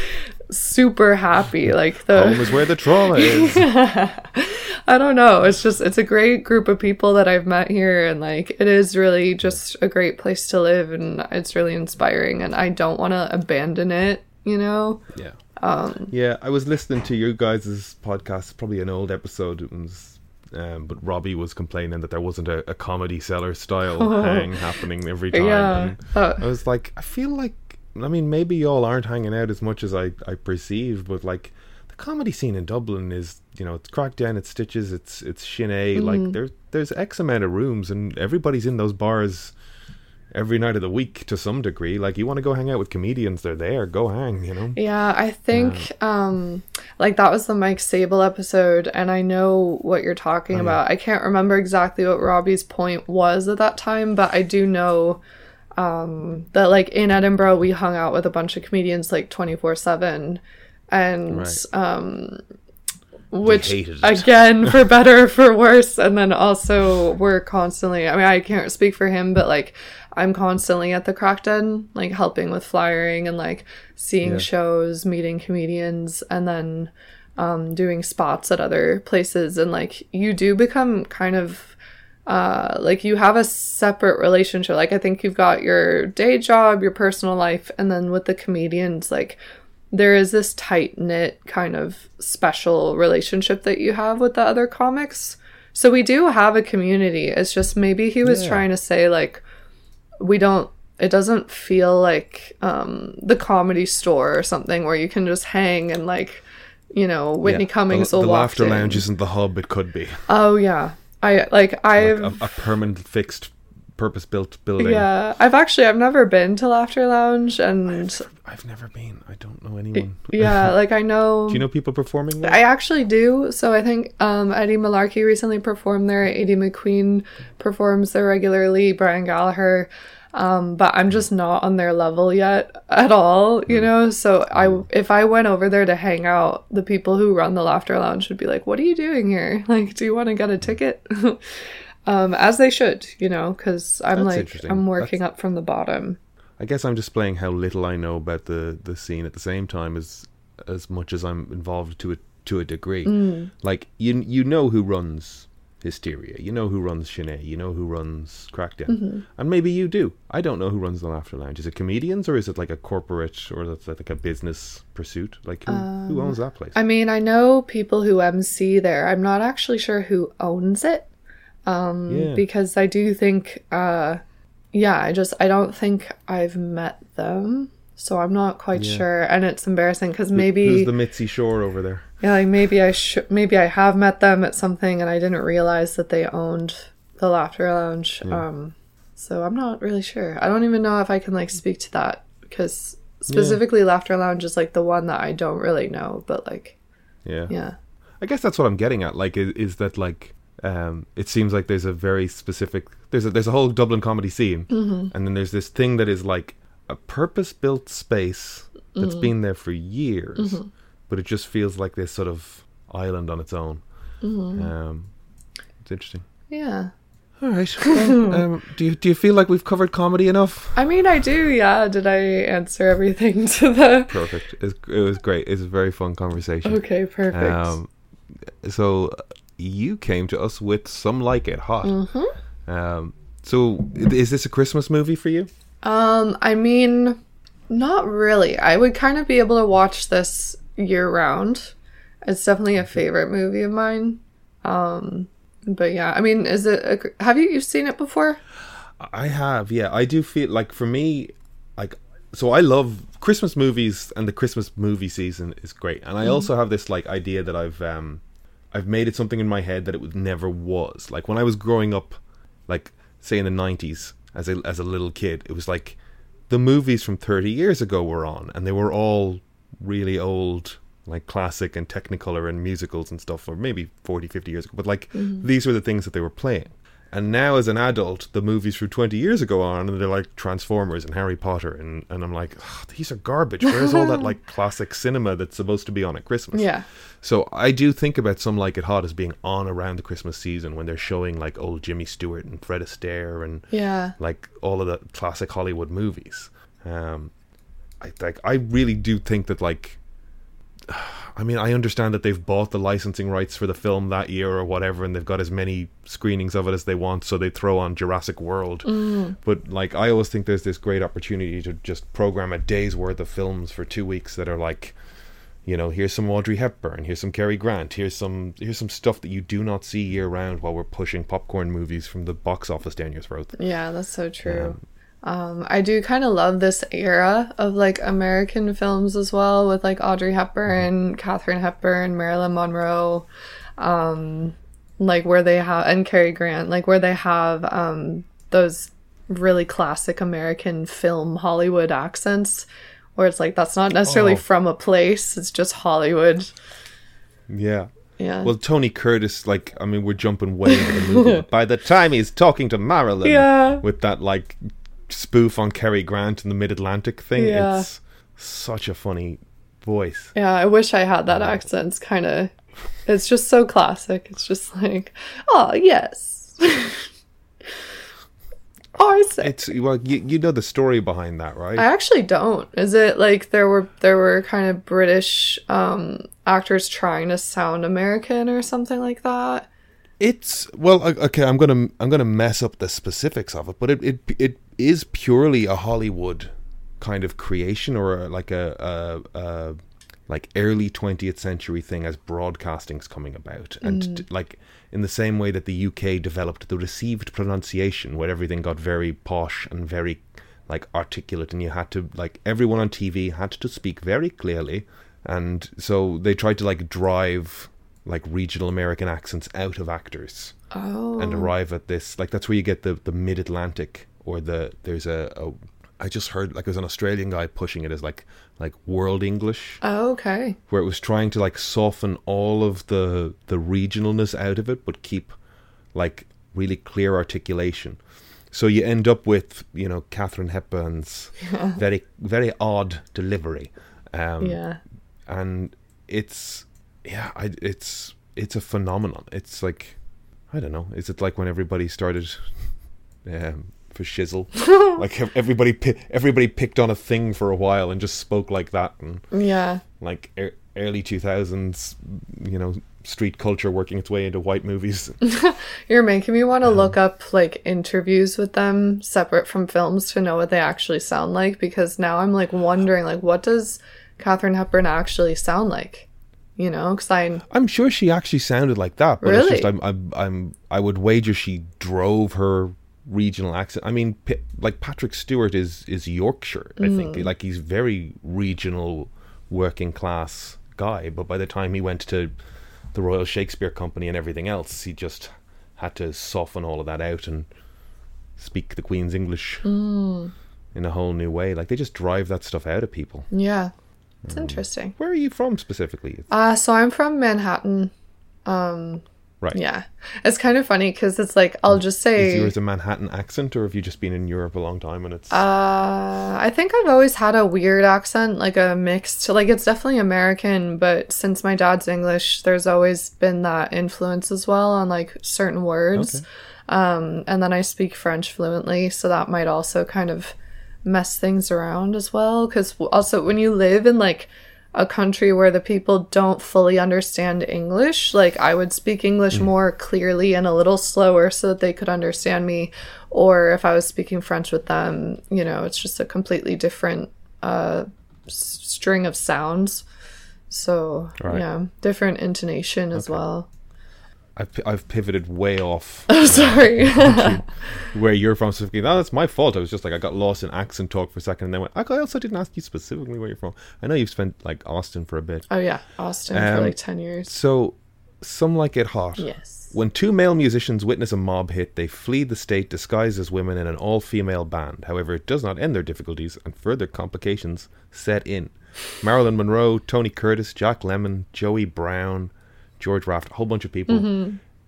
super happy. Like, the Home is where the trauma is. <laughs> I don't know. It's just, it's a great group of people that I've met here, and, like, it is really just a great place to live, and it's really inspiring, and I don't want to abandon it, you know? Yeah. Um, yeah, I was listening to you guys' podcast, probably an old episode. It was, um, but Robbie was complaining that there wasn't a, a Comedy Cellar style <laughs> hang happening every time. Yeah. And Uh, I was like, I feel like, I mean, maybe y'all aren't hanging out as much as I, I perceive, but like, the comedy scene in Dublin is, you know, it's Crackdown, it's Stitches, it's it's Shinee. Mm-hmm. Like, there, there's X amount of rooms, and everybody's in those bars every night of the week to some degree. Like, you want to go hang out with comedians, they're there, go hang, you know? Yeah, I think um like that was the Mike Sable episode and I know what you're talking about. I can't remember exactly what Robbie's point was at that time, but I do know um that like in Edinburgh we hung out with a bunch of comedians like 24/7 and Right. um which again <laughs> for better or for worse and then also we're constantly i mean i can't speak for him but like i'm constantly at the crackdown like helping with flyering and like seeing Yeah. shows meeting comedians and then um, doing spots at other places and like you do become kind of uh, like you have a separate relationship like i think you've got your day job your personal life and then with the comedians like there is this tight knit kind of special relationship that you have with the other comics. So we do have a community. It's just maybe he was Yeah. trying to say like we don't it doesn't feel like um the comedy store or something where you can just hang and like you know Whitney Yeah. Cummings the, will the walk laughter in. lounge isn't the hub it could be Oh yeah. I like I've like a, a permanent fixed purpose built building yeah, I've actually I've never been to Laughter Lounge and i've never been i don't know anyone <laughs> yeah, like I know do you know people performing there I actually do. So I think um, Eddie Malarkey recently performed there. Eddie McQueen performs there regularly. Brian Gallagher. Um, but I'm just not on their level yet at all, you know. So I, if I went over there to hang out, the people who run the Laughter Lounge would be like, "What are you doing here? <laughs> Like, do you want to get a ticket?" <laughs> um, as they should, you know, because I'm That's like. I'm working up from the bottom. I guess i'm displaying how little i know about the the scene at the same time as as much as i'm involved to a to a degree Mm. like you you know who runs hysteria you know who runs Shanae, you know who runs crackdown Mm-hmm. and maybe you do i don't know who runs the laughter lounge is it comedians or is it like a corporate or that's like a business pursuit like who, who owns that place Um, I mean, I know people who MC there. I'm not actually sure who owns it. Um, Yeah. because I do think, uh, yeah, I just, I don't think I've met them. So I'm not quite Yeah. sure. And it's embarrassing because maybe, who's the mitzi shore over there yeah, like maybe I should, maybe I have met them at something and I didn't realize that they owned the Laughter Lounge. Um, so I'm not really sure. I don't even know if I can like speak to that because specifically Laughter Lounge is like the one that I don't really know, but like, yeah yeah. I guess that's what I'm getting at. Like, is, is that like, um, it seems like there's a very specific there's a there's a whole Dublin comedy scene, Mm-hmm. and then there's this thing that is like a purpose built space that's Mm-hmm. been there for years, but it just feels like this sort of island on its own. Mm-hmm. Um, it's interesting. Yeah. All right. <laughs> Well, um, do you do you feel like we've covered comedy enough? I mean, I do, yeah. Did I answer everything <laughs> to the. Perfect. It was, it was great. It was a very fun conversation. Okay, perfect. Um, so you came to us with some like it hot. Mm-hmm. Um, so is this a Christmas movie for you? um, I mean, not really. I would kind of be able to watch this year round. It's definitely a favorite movie of mine. Um, but yeah, I mean, is it. A, have you you've seen it before? I have. Yeah, I do feel like for me, like so I love Christmas movies and the Christmas movie season is great. And I Mm-hmm. also have this like idea that I've um I've made it something in my head that it never was. Like when I was growing up, like say in the nineties as a as a little kid, it was like the movies from thirty years ago were on, and they were all really old, like classic and Technicolor and musicals and stuff, or maybe 40, 50 years ago. But like mm-hmm. these were the things that they were playing. And now, as an adult, the movies from 20 years ago on, and they're like Transformers and Harry Potter. And, and I'm like, "Ugh, these are garbage. Where's all that <laughs> like classic cinema that's supposed to be on at Christmas? Yeah. So I do think about some like it hot as being on around the Christmas season when they're showing like old Jimmy Stewart and Fred Astaire and Yeah. like all of the classic Hollywood movies. Um, I like I really do think that like I mean I understand that they've bought the licensing rights for the film that year or whatever and they've got as many screenings of it as they want so they throw on Jurassic World. But like I always think there's this great opportunity to just program a day's worth of films for 2 weeks that are like you know, here's some Audrey Hepburn, here's some Cary Grant, here's some here's some stuff that you do not see year round while we're pushing popcorn movies from the box office down your throat. Yeah, that's so true. Um, I do kind of love this era of like American films as well, with like Audrey Hepburn, Katharine Hepburn, Marilyn Monroe, um, like where they have and Cary Grant, like where they have um, those really classic American film Hollywood accents, where it's like that's not necessarily Oh. from a place; it's just Hollywood. Yeah. Yeah. Well, Tony Curtis, like, I mean, we're jumping way into the movie. <laughs> by the time he's talking to Marilyn Yeah. with that, like, spoof on Cary Grant and the Mid Atlantic thing, Yeah. it's such a funny voice. Yeah, I wish I had that accent. It's kind of, it's just so classic. It's just like, oh yes, <laughs> I say. It's, well, you, you know the story behind that, right? I actually don't. Is it like there were there were kind of British um actors trying to sound American or something like that? It's well, okay. I'm gonna I'm gonna mess up the specifics of it, but it it it is purely a Hollywood kind of creation or a, like a, a, a like early 20th century thing as broadcasting's coming about, and t- like in the same way that the UK developed the received pronunciation, where everything got very posh and very like articulate, and you had to like everyone on TV had to speak very clearly, and so they tried to like drive like regional American accents out of actors Oh, and arrive at this like that's where you get the the mid Atlantic or the there's a, a I just heard like there's an Australian guy pushing it as like like world English. Oh, okay. where it was trying to like soften all of the the regionalness out of it but keep like really clear articulation. So you end up with you know Katharine Hepburn's very very odd delivery. Um Yeah. and it's yeah I, it's it's a phenomenon. It's like i don't know. Is it like when everybody started <laughs> um for shizzle <laughs> like everybody pi- everybody picked on a thing for a while and just spoke like that and Yeah. like e- early 2000s you know street culture working its way into white movies <laughs> You're making me want to look up like interviews with them separate from films to know what they actually sound like because now I'm like wondering like what does Katharine Hepburn actually sound like? You know, because I i'm sure she actually sounded like that but it's just I'm, I'm i'm i would wager she drove her regional accent. I mean like patrick stewart is is yorkshire i think. Like he's very regional working class guy but by the time he went to the royal shakespeare company and everything else he just had to soften all of that out and speak the queen's english in a whole new way. Like they just drive that stuff out of people. Yeah, it's interesting. where are you from specifically? Uh so I'm from Manhattan. Um, right yeah, it's kind of funny because it's like I'll just say. is yours a manhattan accent or have you just been in europe a long time and it's Uh, I think I've always had a weird accent, like a mixed, like it's definitely American, but since my dad's English, there's always been that influence as well on like certain words. Um, and then I speak French fluently, so that might also kind of mess things around as well. Because also, when you live in like a country where the people don't fully understand English, like I would speak English more clearly and a little slower so that they could understand me. Or if I was speaking French with them, you know, it's just a completely different uh, s- string of sounds. So, Right. yeah, different intonation as well. I've, I've pivoted way off <laughs> Oh, sorry. <laughs> <laughs> where you're from specifically. No, that's my fault. I was just like I got lost in accent talk for a second, and then went. I also didn't ask you specifically where you're from. I know you've spent like Austin for a bit. oh yeah, Austin Um, for like ten years. So, some like it hot. Yes. When two male musicians witness a mob hit, they flee the state disguised as women in an all female band. However, it does not end their difficulties, and further complications set in. Marilyn Monroe, Tony Curtis, Jack Lemmon, Joey Brown, George Raft, a whole bunch of people.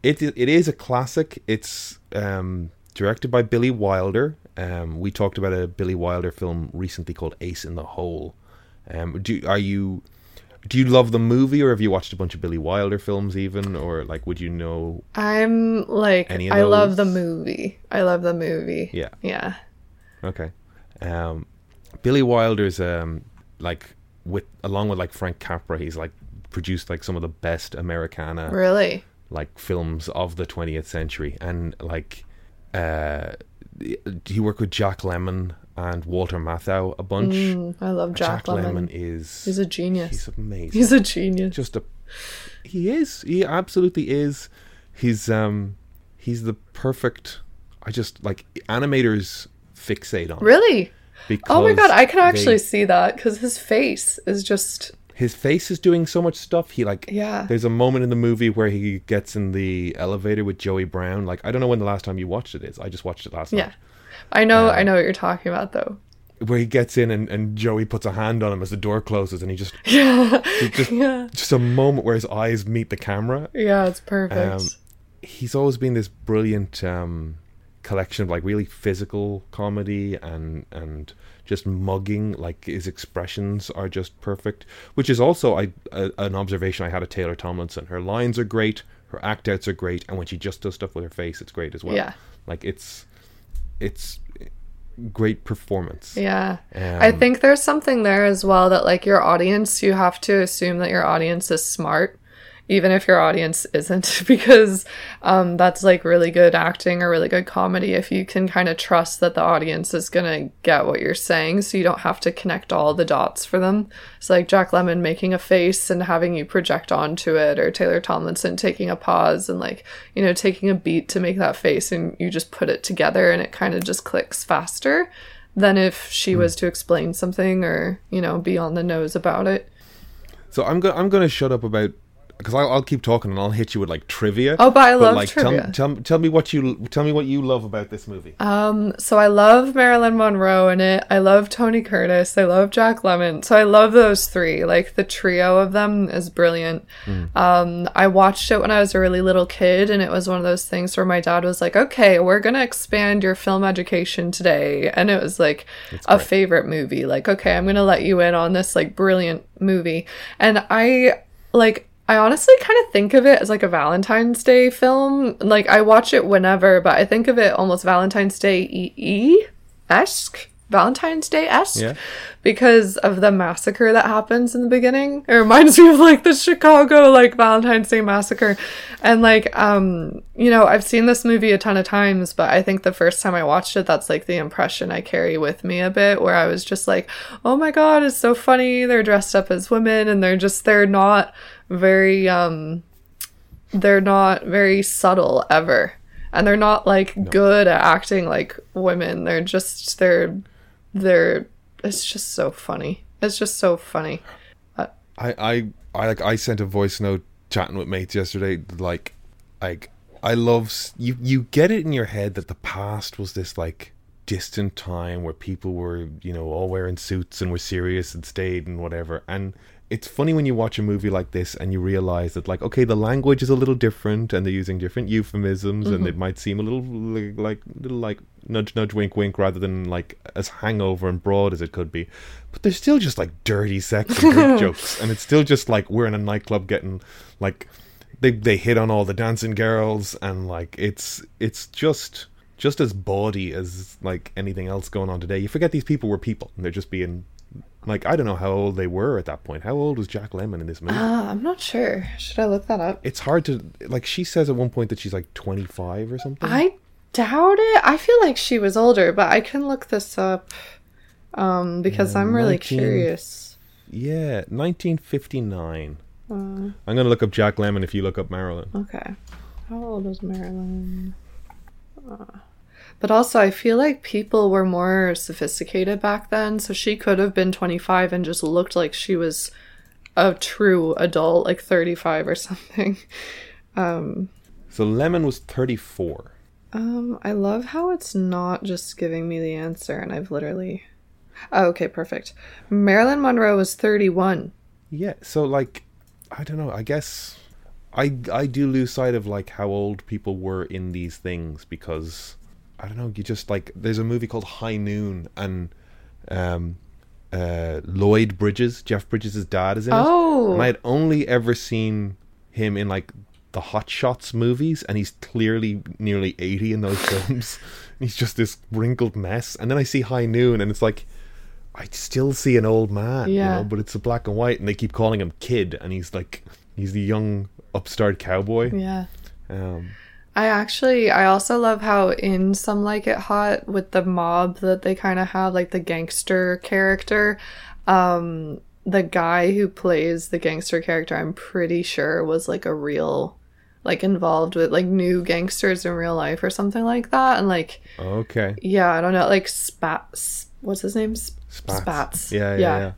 It, it is a classic. It's um, directed by Billy Wilder. Um, we talked about a Billy Wilder film recently called Ace in the Hole. Um, do are you do you love the movie, or have you watched a bunch of Billy Wilder films, even, or like would you know? I'm like I love the movie. I love the movie. Yeah. Yeah. Okay, um, Billy Wilder's um, like with along with like Frank Capra, he's like produced like some of the best Americana Really. like films of the 20th century and like uh he worked with Jack Lemmon and Walter Matthau a bunch Mm, I love Jack, Lemmon. is He's a genius. he's amazing He's a genius. just a he is he absolutely is he's um he's the perfect I just like animators fixate on Really? because Oh my god, I can actually they- see that because his face is just his face is doing so much stuff. He like Yeah. There's a moment in the movie where he gets in the elevator with Joey Brown. Like I don't know when the last time you watched it is. I just watched it last yeah. night. I know I know what you're talking about though. Where he gets in and, and Joey puts a hand on him as the door closes, and he just <laughs> Yeah. he just yeah. just a moment where his eyes meet the camera. Yeah, it's perfect. Um, he's always been this brilliant um, collection of like really physical comedy and and just mugging. Like his expressions are just perfect, which is also I, a, an observation I had of Taylor Tomlinson. Her lines are great, her act outs are great, and when she just does stuff with her face, it's great as well. Yeah. like it's it's great performance. Yeah. I Um, think there's something there as well that like your audience, you have to assume that your audience is smart, even if your audience isn't, <laughs> because um, that's like really good acting or really good comedy if you can kind of trust that the audience is gonna get what you're saying, so you don't have to connect all the dots for them. So like Jack Lemmon making a face and having you project onto it, or Taylor Tomlinson taking a pause and like you know taking a beat to make that face, and you just put it together and it kind of just clicks faster than if she was to explain something or you know be on the nose about it. So I'm go- I'm going to shut up about because I'll, I'll keep talking and I'll hit you with like trivia. Oh, but I love like, trivia. Tell, tell, tell me what you tell me what you love about this movie. Um, so I love Marilyn Monroe in it. I love Tony Curtis. I love Jack Lemmon. So I love those three. Like the trio of them is brilliant. Um, I watched it when I was a really little kid, and it was one of those things where my dad was like, "Okay, we're gonna expand your film education today," and it was like a great. favorite movie. Like, okay, I'm gonna let you in on this like brilliant movie, and I like. I honestly kind of think of it as like a Valentine's Day film. Like I watch it whenever, but I think of it almost Valentine's Day e esque, Valentine's Day esque, Yeah. because of the massacre that happens in the beginning. It reminds me of like the Chicago like Valentine's Day massacre, and like um you know I've seen this movie a ton of times, but I think the first time I watched it, that's like the impression I carry with me a bit, where I was just like, oh my god, it's so funny. They're dressed up as women, and they're just they're not very um they're not very subtle ever and they're not like good at acting like women they're just they're they're it's just so funny it's just so funny I I I like I sent a voice note chatting with mates yesterday. Like, like I love you. You get it in your head that the past was this like distant time where people were you know all wearing suits and were serious and stayed and whatever. And it's funny when you watch a movie like this and you realize that like okay the language is a little different and they're using different euphemisms and it mm-hmm. might seem a little li- like little like nudge nudge wink wink rather than like as hangover and broad as it could be. But they're still just like dirty sex and <laughs> jokes and it's still just like we're in a nightclub getting like they they hit on all the dancing girls and like it's it's just just as bawdy as like anything else going on today. You forget these people were people and they're just being like I don't know how old they were at that point. How old was Jack Lemmon in this movie? uh, i'm not sure should i look that up it's hard to like. She says at one point that she's like twenty five or something. i doubt it i feel like she was older but i can look this up um because i'm really 19 curious yeah, nineteen fifty nine. uh, I'm gonna look up Jack Lemmon if you look up Marilyn. okay How old was Marilyn? Uh, but also, I feel like people were more sophisticated back then, so she could have been 25 and just looked like she was a true adult, like 35 or <laughs> something. Um, So Lemmon was 34. um, I love how it's not just giving me the answer, and I've literally. Oh, okay, perfect. Marilyn Monroe was 31. Yeah, so like I don't know, I guess I I do lose sight of like how old people were in these things because I don't know, you just like there's a movie called High Noon and um uh Lloyd Bridges, Jeff Bridges' dad is in it. Oh! And I had only ever seen him in like the Hot Shots movies and he's clearly nearly 80 in those <laughs> films. he's just this wrinkled mess. And then I see High Noon and it's like I still see an old man, Yeah. you know, but it's a black and white, and they keep calling him Kid, and he's like, he's the young upstart cowboy. Yeah. Um, I actually, I also love how in Some Like It Hot with the mob that they kind of have, like the gangster character, um, the guy who plays the gangster character, I'm pretty sure was like a real, like involved with like new gangsters in real life or something like that. And like, okay, yeah, I don't know, like Spats, what's his name? Sp- Spats. Spats. Yeah, yeah, Yeah. yeah.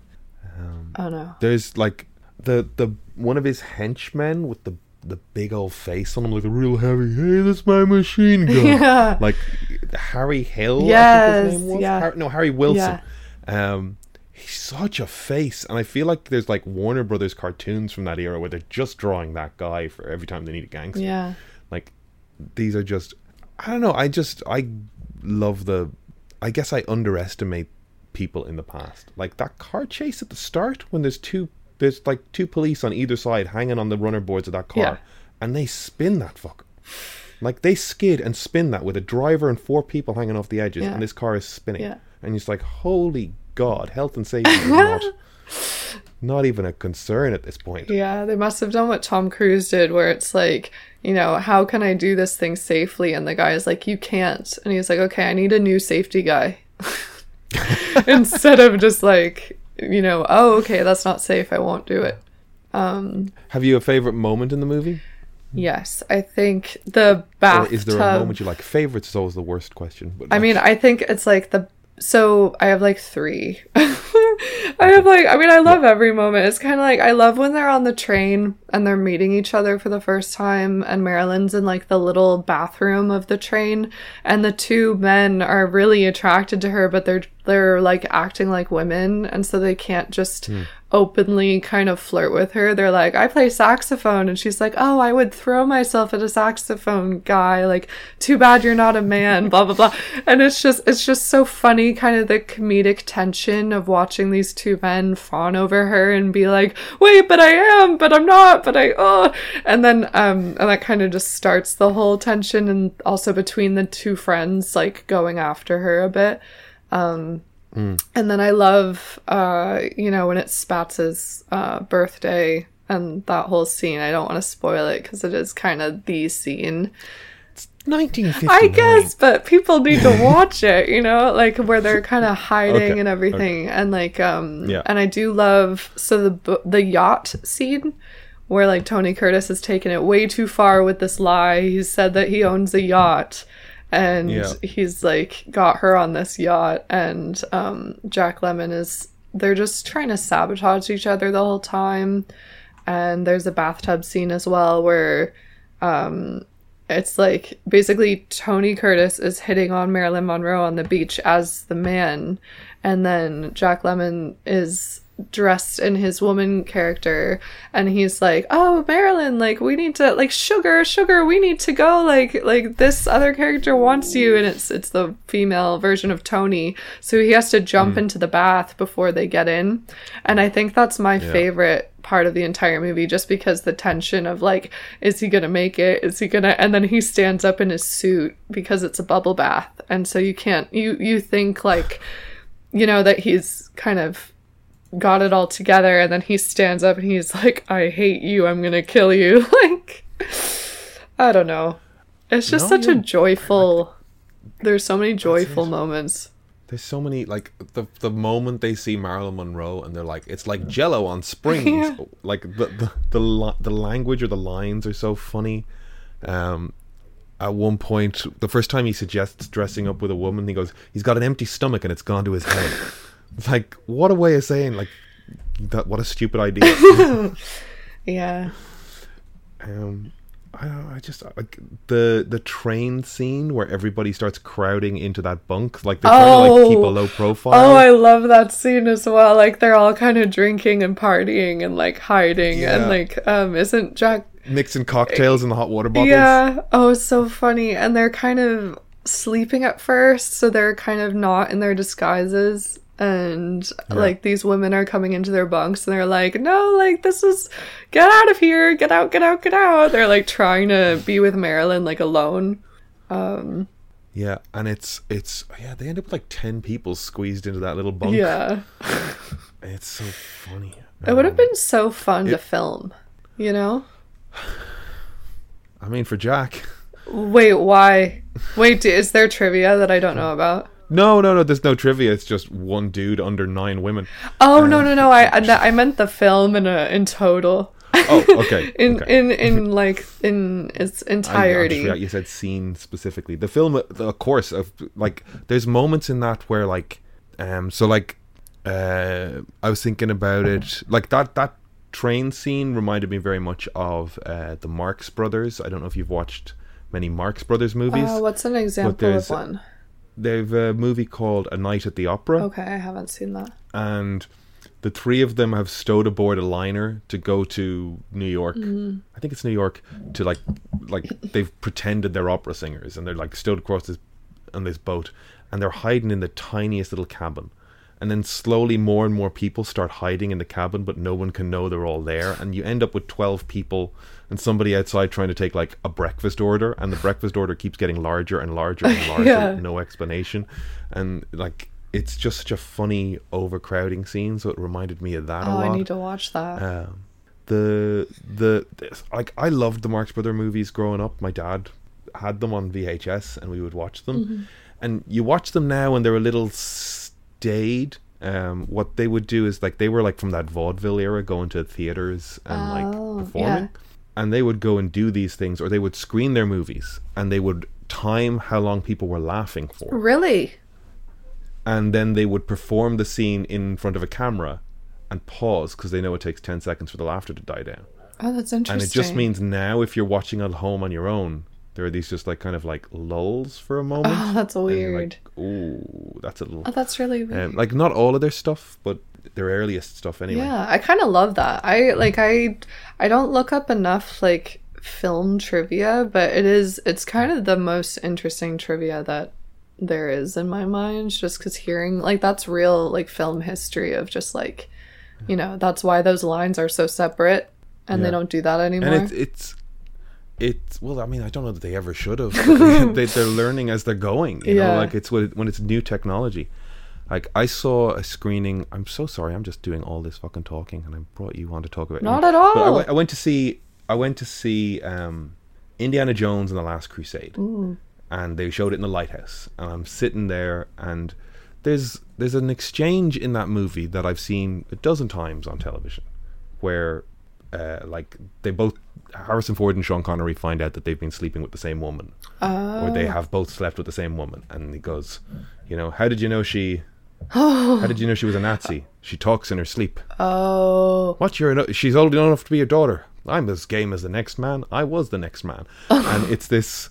I don't know. There's like the the one of his henchmen with the the big old face on him, like a real heavy. Hey, that's my machine <laughs> gun. Yeah. Like Harry Hill. I think Yes, his name was. yeah. Har- no, Harry Wilson. Um, he's such a face, and I feel like there's like Warner Brothers cartoons from that era where they're just drawing that guy for every time they need a gangster. Yeah. like these are just i don't know i just i love the i guess i underestimate people in the past like that car chase at the start when there's two there's like two police on either side hanging on the runner boards of that car Yeah. and they spin that fucker like they skid and spin that with a driver and four people hanging off the edges Yeah. and this car is spinning Yeah. and it's like holy god health and safety is not <laughs> not even a concern at this point Yeah, they must have done what Tom Cruise did, where it's like, you know, how can I do this thing safely? And the guy is like, you can't. And he's like, okay, I need a new safety guy. <laughs> <laughs> Instead of just like, you know, oh, okay, that's not safe. I won't do it. Um, have you a favorite moment in the movie Yes, I think the bathtub. Or is there a moment you like? Favorites is always the worst question. But I like- mean, I think it's like the. So I have like three. <laughs> I have like, I mean, I love every moment. It's kind of like, I love when they're on the train and they're meeting each other for the first time, and Marilyn's in like the little bathroom of the train, and the two men are really attracted to her, but they're they're like acting like women, and so they can't just hmm. openly kind of flirt with her. They're like, I play saxophone. And she's like, Oh, I would throw myself at a saxophone guy. Like, too bad you're not a man, blah, blah, blah. And it's just, it's just so funny, kind of the comedic tension of watching these two men fawn over her and be like, Wait, but I am, but I'm not, but I, oh. And then, um, and that kind of just starts the whole tension and also between the two friends, like going after her a bit. Um and then I love, uh, you know, when it's Spats's uh, birthday and that whole scene. I don't want to spoil it because it is kind of the scene. 1959. I guess, but people need to watch it, you know, like where they're <laughs> kind of hiding Okay, and everything. And like, um, Yeah. and I do love, so the, the yacht scene where like Tony Curtis has taken it way too far with this lie. He said that he owns a yacht and Yeah. he's like got her on this yacht and um Jack Lemmon is they're just trying to sabotage each other the whole time. And there's a bathtub scene as well where um it's like basically Tony Curtis is hitting on Marilyn Monroe on the beach as the man, and then Jack Lemmon is dressed in his woman character and he's like oh marilyn like we need to like sugar sugar we need to go like like this other character wants you. And it's it's the female version of tony. So he has to jump mm-hmm. into the bath before they get in. And i think that's my favorite part of the entire movie just because the tension of like is he gonna make it? Is he gonna and then he stands up in his suit because it's a bubble bath. And so you can't you you think like you know that he's kind of got it all together and then he stands up and he's like i hate you. I'm gonna kill you. <laughs> Like i don't know. It's just No, such a joyful there's so many joyful moments There's so many like the the moment they see Marilyn Monroe and they're like it's like Jello on springs. <laughs> Like the the the, the language or the lines are so funny. Um, at one point, the first time he suggests dressing up with a woman, he goes, "He's got an empty stomach and it's gone to his head." it's <laughs> like, what a way of saying like that. What a stupid idea. <laughs> Yeah. um, I, don't know, I just like the the train scene where everybody starts crowding into that bunk, like they're trying to like keep a Oh. low profile. Oh, I love that scene as well. Like they're all kind of drinking and partying and like hiding Yeah. and like um isn't Jack Mixing cocktails in the hot water bottles. Yeah. Oh, it's so funny. And they're kind of sleeping at first, so they're kind of not in their disguises. And like these women are coming into their bunks and they're like, no, like this is get out of here, get out, get out, get out. They're like trying to be with Marilyn like alone. um Yeah, and it's it's yeah, they end up with like ten people squeezed into that little bunk. Yeah. <laughs> It's so funny. It would have been so fun to film, you know? <sighs> I mean, for Jack. Wait, why? Wait, is there trivia that I don't know <laughs> about? No, no, no. There's no trivia. It's just one dude under nine women. Oh no no no! I I, I meant the film in a in total. Oh, okay. <laughs> in okay. in in like in its I- I entirety. forgot you said scene specifically. The film, of course, of like, there's moments in that where like, um, so like, uh, I was thinking about it, like that that train scene reminded me very much of uh, the Marx Brothers. I don't know if you've watched many Marx Brothers movies. Uh, what's an example of one? They've a movie called A Night at the Opera. Okay, I haven't seen that. and the three of them have stowed aboard a liner to go to New York. Mm-hmm. I think it's New York to like like they've pretended they're opera singers and they're like stowed across this on this boat and they're hiding in the tiniest little cabin. And then slowly more and more people start hiding in the cabin, but no one can know they're all there. And you end up with 12 people and somebody outside trying to take like a breakfast order. And the breakfast order keeps getting larger and larger and <laughs> larger, Yeah. no explanation. And like, it's just such a funny overcrowding scene. So it reminded me of that a Oh, lot. I need to watch that. Um, the the like I loved the Marx Brother movies growing up. My dad had them on VHS, and we would watch them. Mm-hmm. And you watch them now, and they're a little staid. Um, what they would do is like they were like from that vaudeville era, going to theaters and Oh, like performing. And they would go and do these things, or they would screen their movies, and they would time how long people were laughing for really? and then they would perform the scene in front of a camera and pause because they know it takes 10 seconds for the laughter to die down Oh, that's interesting. and it just means now if you're watching at home on your own there are these just like kind of like lulls for a moment Oh, <laughs> that's weird. like ooh that's a little Oh, that's really weird. um, like not all of their stuff but their earliest stuff anyway Yeah, I kind of love that. I like I I don't look up enough like film trivia, but it is it's kind of the most interesting trivia that there is in my mind just cuz hearing like that's real like film history of just like you know, that's why those lines are so separate and Yeah. they don't do that anymore. and it's it's it's well i mean i don't know that they ever should have <laughs> they, they're learning as they're going you know Yeah. like it's when, it- when it's new technology like i saw a screening i'm so sorry i'm just doing all this fucking talking and i brought you on to talk about it. Not at all. went- I went to see i went to see um indiana jones and the last crusade and they showed it in the lighthouse and i'm sitting there and there's there's an exchange in that movie that i've seen a dozen times on television where uh, like they both Harrison Ford and Sean Connery find out that they've been sleeping with the same woman, or they oh. have both slept with the same woman, and he goes, you know, how did you know she? <sighs> how did you know she was a Nazi? She talks in her sleep. oh. What? You're she's old enough to be your daughter. I'm as game as the next man. I was the next man, <laughs> and it's this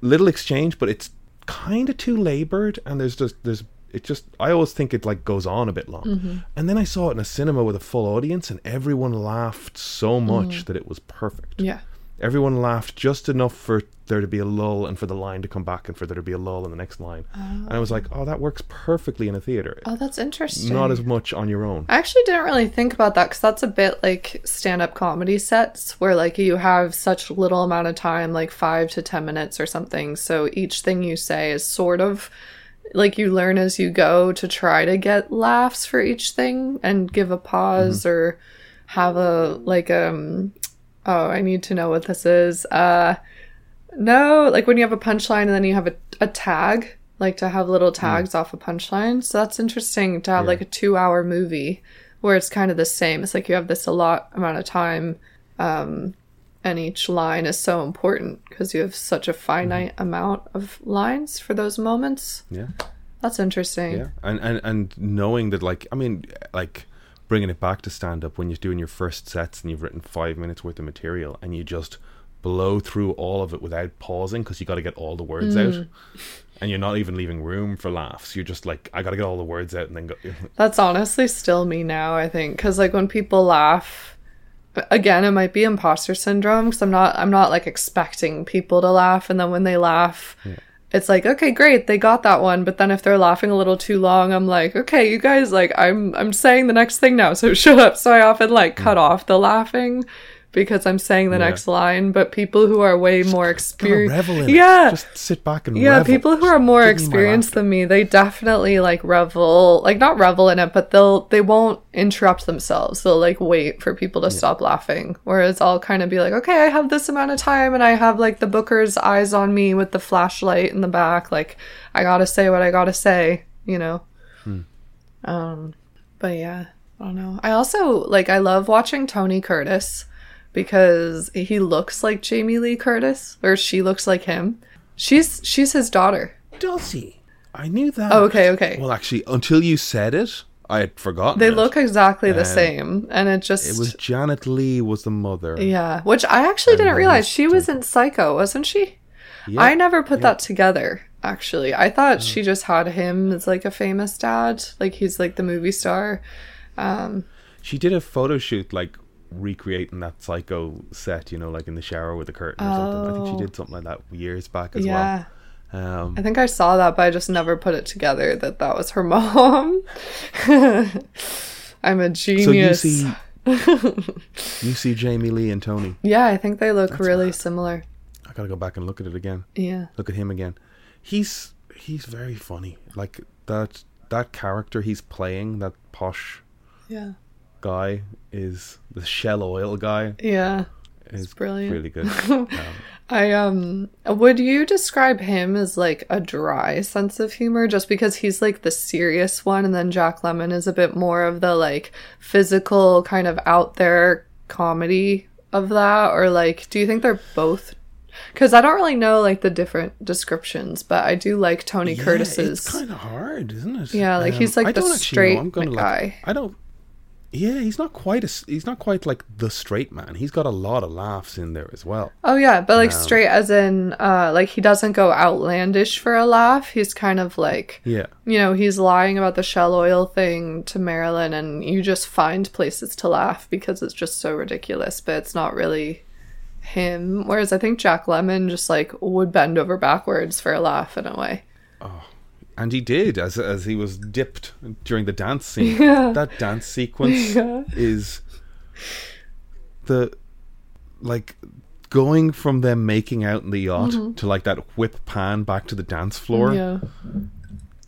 little exchange, but it's kind of too labored, and there's just there's it just I always think it like goes on a bit long, mm-hmm. and then I saw it in a cinema with a full audience, and everyone laughed so mm. much that it was perfect. Yeah. Everyone laughed just enough for there to be a lull and for the line to come back and for there to be a lull in the next line. And I was like, oh, oh that works perfectly in a theater. Oh, that's interesting. Not as much on your own. I actually didn't really think about that because that's a bit like stand up comedy sets where like you have such little amount of time, like five to 10 minutes or something. So each thing you say is sort of like you learn as you go to try to get laughs for each thing and give a pause or have a like um oh I need to know what this is. Uh no, like when you have a punchline and then you have a, a tag, like to have little tags off a punchline. So that's interesting to have Yeah. like a two hour movie where it's kind of the same. It's like you have this a lot amount of time. Um, and each line is so important because you have such a finite mm-hmm. amount of lines for those moments. Yeah. That's interesting. Yeah, and and and knowing that, like, I mean, like bringing it back to stand up when you're doing your first sets and you've written five minutes worth of material and you just blow through all of it without pausing because you got to get all the words out, mm. and you're not even leaving room for laughs. You're just like, I got to get all the words out and then go. <laughs> That's honestly still me now, I think, because like when people laugh, again, it might be imposter syndrome because I'm not, I'm not like expecting people to laugh, and then when they laugh, it's like, okay, great, they got that one. But then if they're laughing a little too long, I'm like, okay, you guys, like, I'm, I'm saying the next thing now, so <laughs> shut up. So I often like cut mm. off the laughing because I'm saying the Yeah. next line. But people who are way more experienced, yeah, it. Just sit back and yeah, revel. people who are more Give me my experienced than me, they definitely like revel, like not revel in it, but they'll they won't interrupt themselves. They'll like wait for people to stop laughing. Whereas I'll kind of be like, okay, I have this amount of time, and I have like the booker's eyes on me with the flashlight in the back. Like I gotta say what I gotta say, you know. Hmm. Um, but yeah, I don't know. I also like I love watching Tony Curtis because he looks like Jamie Lee Curtis, or she looks like him. She's she's his daughter. Does he? I knew that. Oh, okay, okay. Well, actually, until you said it, I had forgotten. They it. look exactly the Um, same, and it just It was Janet Leigh was the mother. yeah. Which I actually didn't realize she was in Psycho, wasn't she? Yeah. I never put that together. Actually, I thought she just had him as like a famous dad, like he's like the movie star. Um, She did a photo shoot like recreating that psycho set, you know, like in the shower with the curtain or something. I think she Oh. did something like that years back as yeah. well. Um, I think I saw that, but I just never put it together that that was her <laughs> mom. <laughs> I'm a genius. so you see, <laughs> you see Jamie Lee and Tony. yeah, I think they look really similar. I gotta go back and look at it again. Yeah. Look at him again. He's he's very funny. Like that that character he's playing, that posh Yeah. Guy is the Shell Oil guy. Yeah. Is brilliant. really good. <laughs> Um, I um would you describe him as like a dry sense of humor just because he's like the serious one and then Jack Lemmon is a bit more of the like physical kind of out there comedy of that or like do you think they're both cuz I don't really know like the different descriptions but I do like Tony Yeah, Curtis's It's kind of hard, isn't it? Yeah, like, he's like the don't know. straight I'm gonna, like- guy. I don't. Yeah, he's not quite a. He's not quite like the straight man. He's got a lot of laughs in there as well. Oh yeah, but like Um, straight as in uh like he doesn't go outlandish for a laugh. He's kind of like Yeah, you know, he's lying about the shell oil thing to Marilyn, and you just find places to laugh because it's just so ridiculous, but it's not really him. Whereas I think Jack Lemmon just like would bend over backwards for a laugh in a way. And he did as as he was dipped during the dance scene. <laughs> Yeah. That dance sequence <laughs> Yeah. is the like going from them making out in the yacht to like that whip pan back to the dance floor Mm-hmm. Yeah.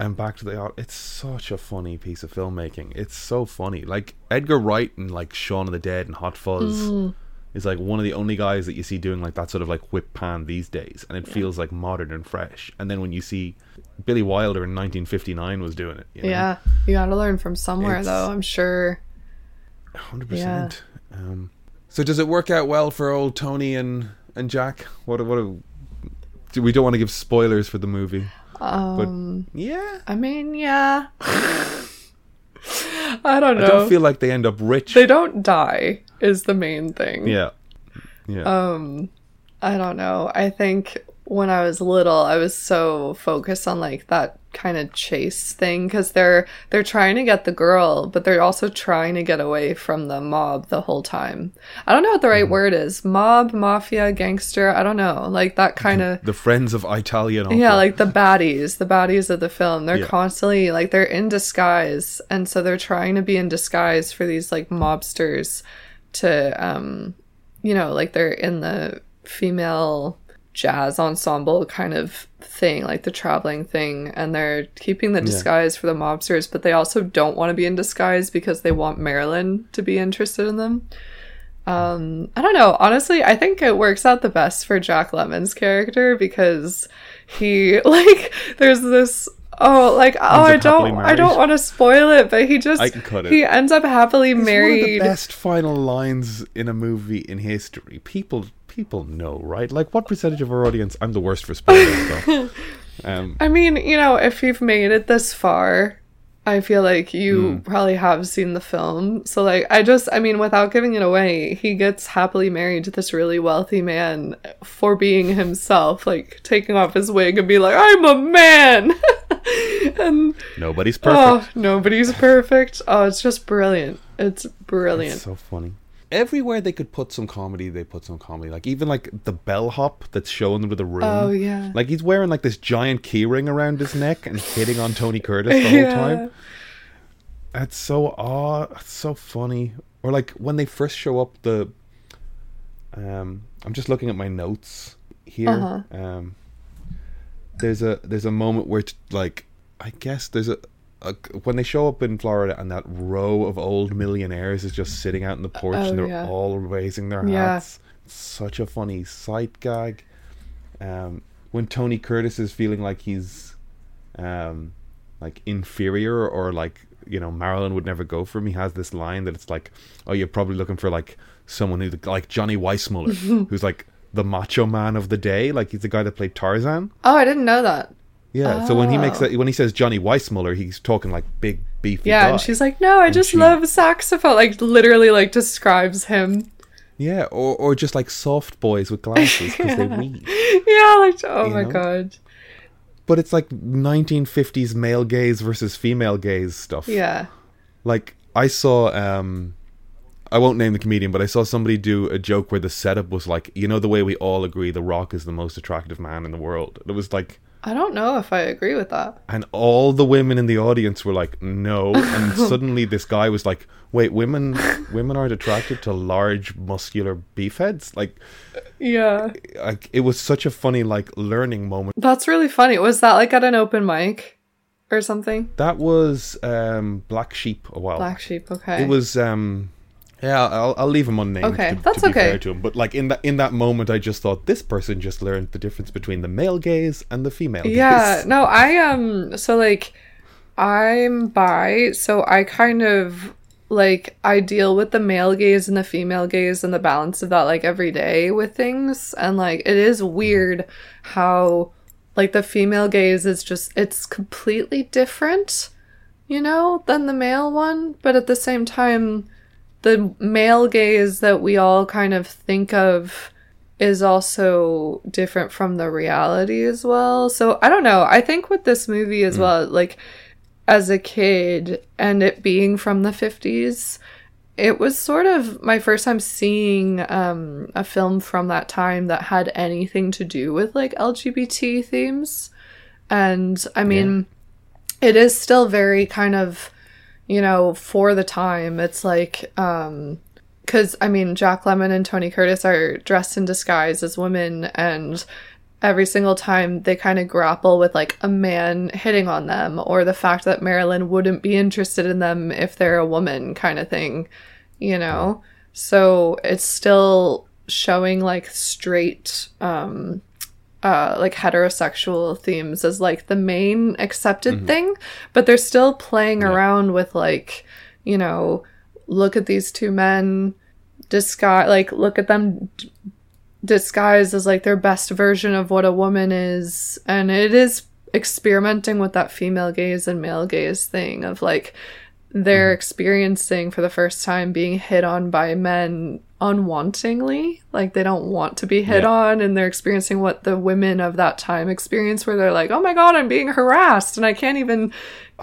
and back to the yacht. It's such a funny piece of filmmaking. It's so funny. Like Edgar Wright and like Shaun of the Dead and Hot Fuzz Mm. is like one of the only guys that you see doing like that sort of like whip pan these days, and it feels like modern and fresh. And then when you see Billy Wilder in 1959 was doing it, you know? Yeah. You gotta learn from somewhere It's- though, I'm sure. hundred percent. Um, so does it work out well for old Tony and and Jack? What what? do we don't want to give spoilers for the movie, Um but yeah, I mean, yeah. <laughs> I don't know. I don't feel like they end up rich. they don't die is the main thing. yeah, yeah. Um, I don't know. I think when I was little, I was so focused on like that kind of chase thing because they're they're trying to get the girl, but they're also trying to get away from the mob the whole time. I don't know what the right word is. Mob, mafia, gangster. I don't know. Like that kind of. the friends of Italian. Opera. Yeah, like the baddies, the baddies of the film. They're Yeah. constantly like they're in disguise, and so they're trying to be in disguise for these like mobsters to, um, you know, like they're in the female jazz ensemble kind of thing, like the traveling thing, and they're keeping the disguise for the mobsters, but they also don't want to be in disguise because they want Marilyn to be interested in them. Um, I don't know. Honestly, I think it works out the best for Jack Lemmon's character because he <laughs> like there's this oh like oh I don't I don't want to spoil it, but he just I can cut it. he ends up happily It's one of the married. best final lines in a movie in history. People people know, right? Like, what percentage of our audience? I'm the worst for spoilers, though. <laughs> Um, I mean, you know, if you've made it this far, I feel like you probably have seen the film. So, like, I just, I mean, without giving it away, he gets happily married to this really wealthy man for being himself, like taking off his wig and be like, I'm a man. <laughs> and nobody's perfect. oh, nobody's perfect. Oh, it's just brilliant. It's brilliant. It's so funny. Everywhere they could put some comedy, they put some comedy. Like even like the bellhop that's showing them to the room. Oh, yeah. Like he's wearing like this giant keyring around his neck and hitting on Tony Curtis the whole <laughs> Yeah. time. That's so aw, it's so funny. Or like when they first show up, the um, I'm just looking at my notes here. Uh-huh. Um, there's a there's a moment where like I guess there's a when they show up in Florida and that row of old millionaires is just sitting out in the porch Oh, and they're yeah. all raising their hats. It's such a funny sight gag. Um, when Tony Curtis is feeling like he's um, like inferior or like you know Marilyn would never go for him, he has this line that it's like, oh, you're probably looking for like someone who like Johnny Weissmuller, <laughs> who's like the macho man of the day, like he's the guy that played Tarzan. Oh, I didn't know that. Yeah. So when he makes Oh. that, when he says Johnny Weissmuller, he's talking like big beefy. Yeah, guy. and she's like, "No, I just she- love saxophone." Like literally, like describes him. yeah, or or just like soft boys with glasses because they <laughs> read. Yeah, like oh my know? god. But it's like 1950s male gaze versus female gaze stuff. Yeah. Like I saw um I won't name the comedian, but I saw somebody do a joke where the setup was like, you know the way we all agree The Rock is the most attractive man in the world. It was like I don't know if I agree with that. and all the women in the audience were like, "No." And <laughs> suddenly this guy was like, "Wait, women women aren't attracted to large muscular beefheads?" Like Yeah. like it was such a funny like learning moment. That's really funny. Was that like at an open mic or something? That was um Black Sheep a while. Black sheep, okay. It was um yeah, I'll I'll leave him unnamed Okay, to, that's to be okay. fair to him. But like in that in that moment I just thought this person just learned the difference between the male gaze and the female gaze. Yeah, gaze. <laughs> no, I um so like I'm bi, so I kind of like I deal with the male gaze and the female gaze and the balance of that like every day with things and like it is weird how like the female gaze is just it's completely different, you know, than the male one, but at the same time the male gaze that we all kind of think of is also different from the reality as well. So I don't know. I think with this movie as well, like as a kid and it being from the 50s, it was sort of my first time seeing um, a film from that time that had anything to do with like LGBT themes. And I mean, it is still very kind of, you know, for the time. It's like, um, because I mean, Jack Lemmon and Tony Curtis are dressed in disguise as women, and every single time they kind of grapple with like a man hitting on them, or the fact that Marilyn wouldn't be interested in them if they're a woman, kind of thing, you know? So it's still showing like straight, um, uh, like heterosexual themes as like the main accepted thing, but they're still playing around with like, you know, look at these two men disguise like look at them d- disguised as like their best version of what a woman is and it is experimenting with that female gaze and male gaze thing of like they're experiencing for the first time being hit on by men unwantingly like they don't want to be hit Yeah. on and they're experiencing what the women of that time experience where they're like oh my god i'm being harassed and i can't even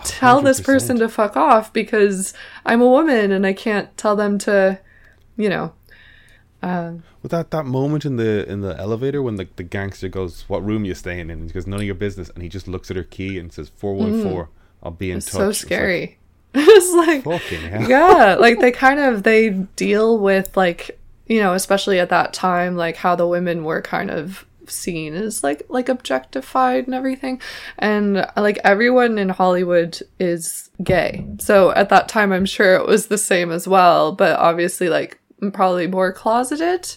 tell this 100%. person to fuck off because i'm a woman and i can't tell them to you know With that that moment in the in the elevator when the, the gangster goes, "What room you staying in?" and he goes, "None of your business," and he just looks at her key and says, 414, I'll be in touch." Mm. so scary <laughs> it's like yeah <laughs> like they kind of they deal with like you know especially at that time like how the women were kind of seen as like like objectified and everything. And like everyone in hollywood is gay. So at that time i'm sure it was the same as well but obviously like probably more closeted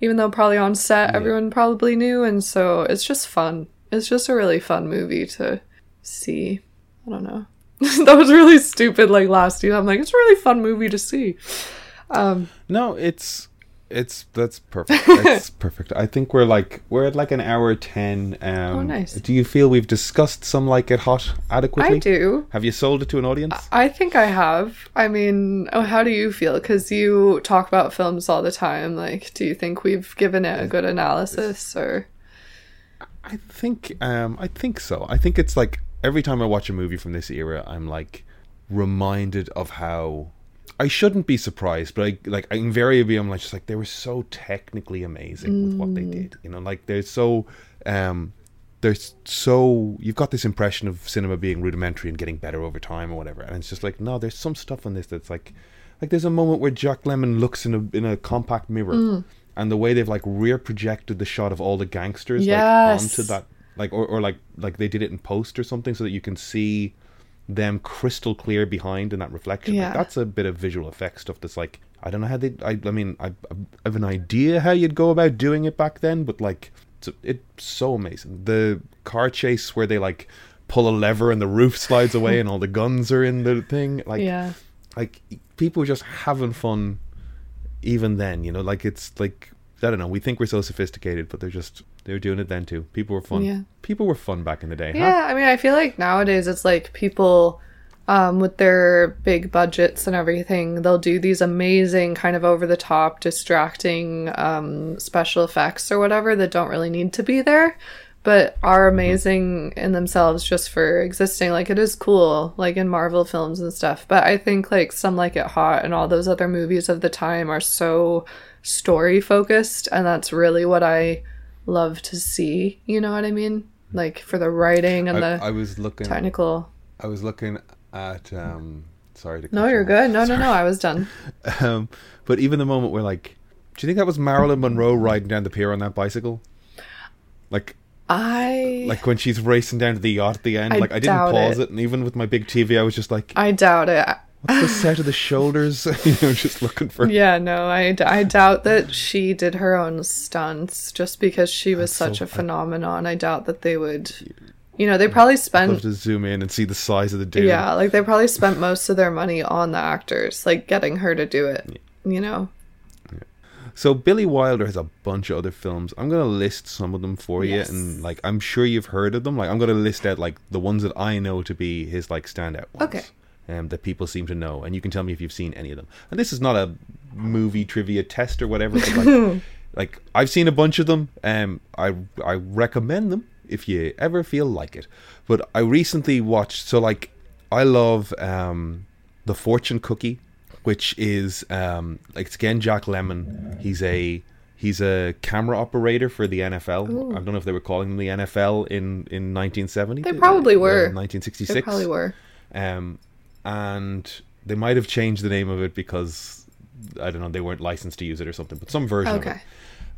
even though probably on set everyone probably knew. And so it's just fun. It's just a really fun movie to see. I don't know <laughs> that was really stupid like last year i'm like it's a really fun movie to see um No, it's It's that's perfect. <laughs> That's perfect. I think we're like we're at like an hour ten. Um, Oh, nice. Do you feel we've discussed some like it hot adequately? I do. Have you sold it to an audience? I think I have. I mean, oh, how do you feel? Because you talk about films all the time. Like, do you think we've given it a good analysis or? I think um I think so. I think it's like every time I watch a movie from this era, I'm like reminded of how I shouldn't be surprised, but I like invariably I'm like just like they were so technically amazing with what they did. You know, like they're so um they're so you've got this impression of cinema being rudimentary and getting better over time or whatever, and it's just like no, there's some stuff in this that's like like there's a moment where Jack Lemmon looks in a in a compact mirror, and the way they've like rear projected the shot of all the gangsters like onto that like or, or like like they did it in post or something so that you can see them crystal clear behind in that reflection. Like, Yeah. that's a bit of visual effect stuff that's like I don't know how they I I mean I, I have an idea how you'd go about doing it back then, but like it's, it's so amazing. The car chase where they like pull a lever and the roof slides away and all the guns are in the thing like yeah. like people were just having fun even then you know like it's like i don't know we think we're so sophisticated but they're just they were doing it then too people were fun Yeah. people were fun back in the day huh? Yeah, I mean, I feel like nowadays it's like people um, with their big budgets and everything, they'll do these amazing kind of over the top, distracting um, special effects or whatever that don't really need to be there, but are amazing in themselves just for existing. Like it is cool, like in Marvel films and stuff. But I think like Some Like It Hot and all those other movies of the time are so story focused, and that's really what I love to see. You know what I mean? Like for the writing and I, the I was looking technical. i was looking at um sorry to No, you you're off. good. No, no, no. I was done. <laughs> um but even the moment where like do you think that was marilyn monroe riding down the pier on that bicycle like I like when she's racing down to the yacht at the end I like i didn't pause it. it. and even with my big tv i was just like I doubt it. What's the set of the shoulders <laughs> you know just looking for Yeah, no, I, I doubt that she did her own stunts just because she was That's such so- a phenomenon. I doubt that they would, you know, they probably love spent, to zoom in and see the size of the dude yeah, like they probably spent most of their money on the actors, like getting her to do it, you know? So Billy Wilder has a bunch of other films. I'm gonna list some of them for Yes. you, and like I'm sure you've heard of them. Like I'm gonna list out like the ones that I know to be his like standout ones. Okay. Um, that people seem to know, and you can tell me if you've seen any of them. And this is not a movie trivia test or whatever. Like, <laughs> like I've seen a bunch of them. Um, I I recommend them if you ever feel like it. But I recently watched. So like, I love um, the Fortune Cookie, which is um, like it's again Jack Lemmon. He's a he's a camera operator for the NFL. I don't know if they were calling them the NFL in in 1970. They probably were. 1966. They probably were. Um, and they might have changed the name of it because I don't know they weren't licensed to use it or something, but some version of it.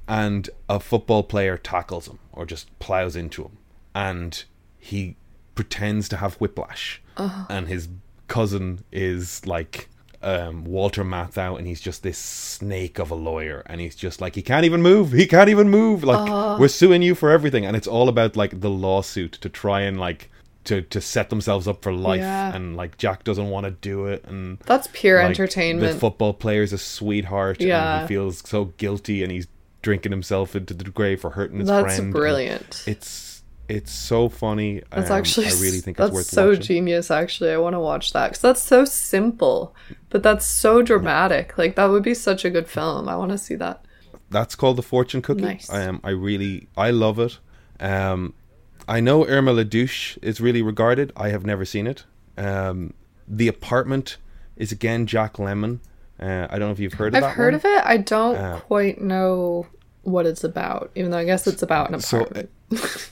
And a football player tackles him or just plows into him, and he pretends to have whiplash, and his cousin is like. Um, Walter Matthau, and he's just this snake of a lawyer, and he's just like he can't even move. He can't even move. Like we're suing you for everything, and it's all about like the lawsuit to try and like to to set themselves up for life, Yeah. and like Jack doesn't want to do it, and That's pure like, entertainment. The football player's a sweetheart, and Yeah. he feels so guilty, and he's drinking himself into the grave for hurting his That's friend. and brilliant. It's it's so funny. That's Um, actually I really think that's it's worth it. so watching. genius. Actually, I want to watch that because that's so simple, but that's so dramatic. Like that would be such a good film. I want to see that. That's called the Fortune Cookie. Nice. Um, I really I love it. Um, I know Irma la Douce is really regarded. I have never seen it. Um, the Apartment is again Jack Lemmon. Uh, I don't know if you've heard of it. I've heard one. of it. I don't Uh, quite know what it's about, even though I guess it's about an So, uh, apartment. <laughs>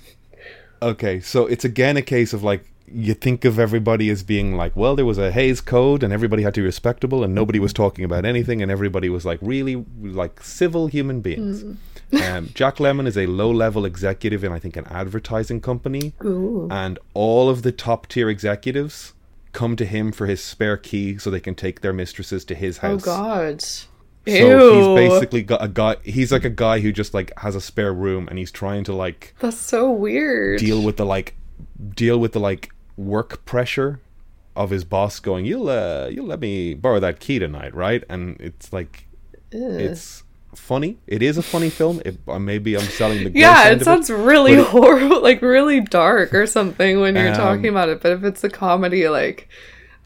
Okay, so it's again a case of like you think of everybody as being like, well, there was a Hays Code and everybody had to be respectable and nobody was talking about anything and everybody was like really like civil human beings. Um, Jack Lemmon is a low-level executive in I think an advertising company, Ooh. and all of the top-tier executives come to him for his spare key so they can take their mistresses to his house. Oh. God. So Ew. he's basically got a guy. He's like a guy who just like has a spare room and he's trying to like That's so weird. deal with the like deal with the like work pressure of his boss going you'll uh you'll let me borrow that key tonight right and it's like Ew. it's funny. It is a funny film. It, uh, maybe I'm selling the <laughs> Yeah, it sounds really it- <laughs> horrible, like really dark or something when you're Um, talking about it. But if it's a comedy, like